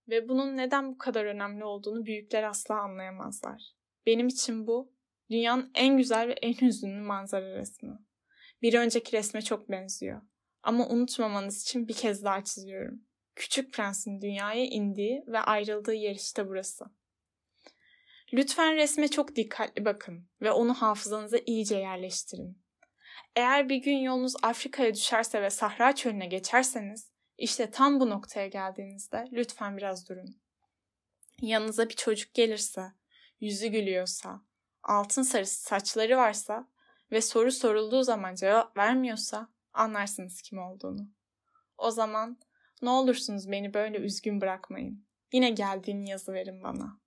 Ve bunun neden bu kadar önemli olduğunu büyükler asla anlayamazlar. Benim için bu dünyanın en güzel ve en hüzünlü manzara resmi. Bir önceki resme çok benziyor. Ama unutmamanız için bir kez daha çiziyorum. Küçük Prens'in dünyaya indiği ve ayrıldığı yer işte burası. Lütfen resme çok dikkatli bakın ve onu hafızanıza iyice yerleştirin. Eğer bir gün yolunuz Afrika'ya düşerse ve Sahra çölüne geçerseniz, işte tam bu noktaya geldiğinizde lütfen biraz durun. Yanınıza bir çocuk gelirse, yüzü gülüyorsa, altın sarısı saçları varsa ve soru sorulduğu zaman cevap vermiyorsa anlarsınız kim olduğunu. O zaman ne olursunuz beni böyle üzgün bırakmayın. Yine geldiğini yazı verin bana.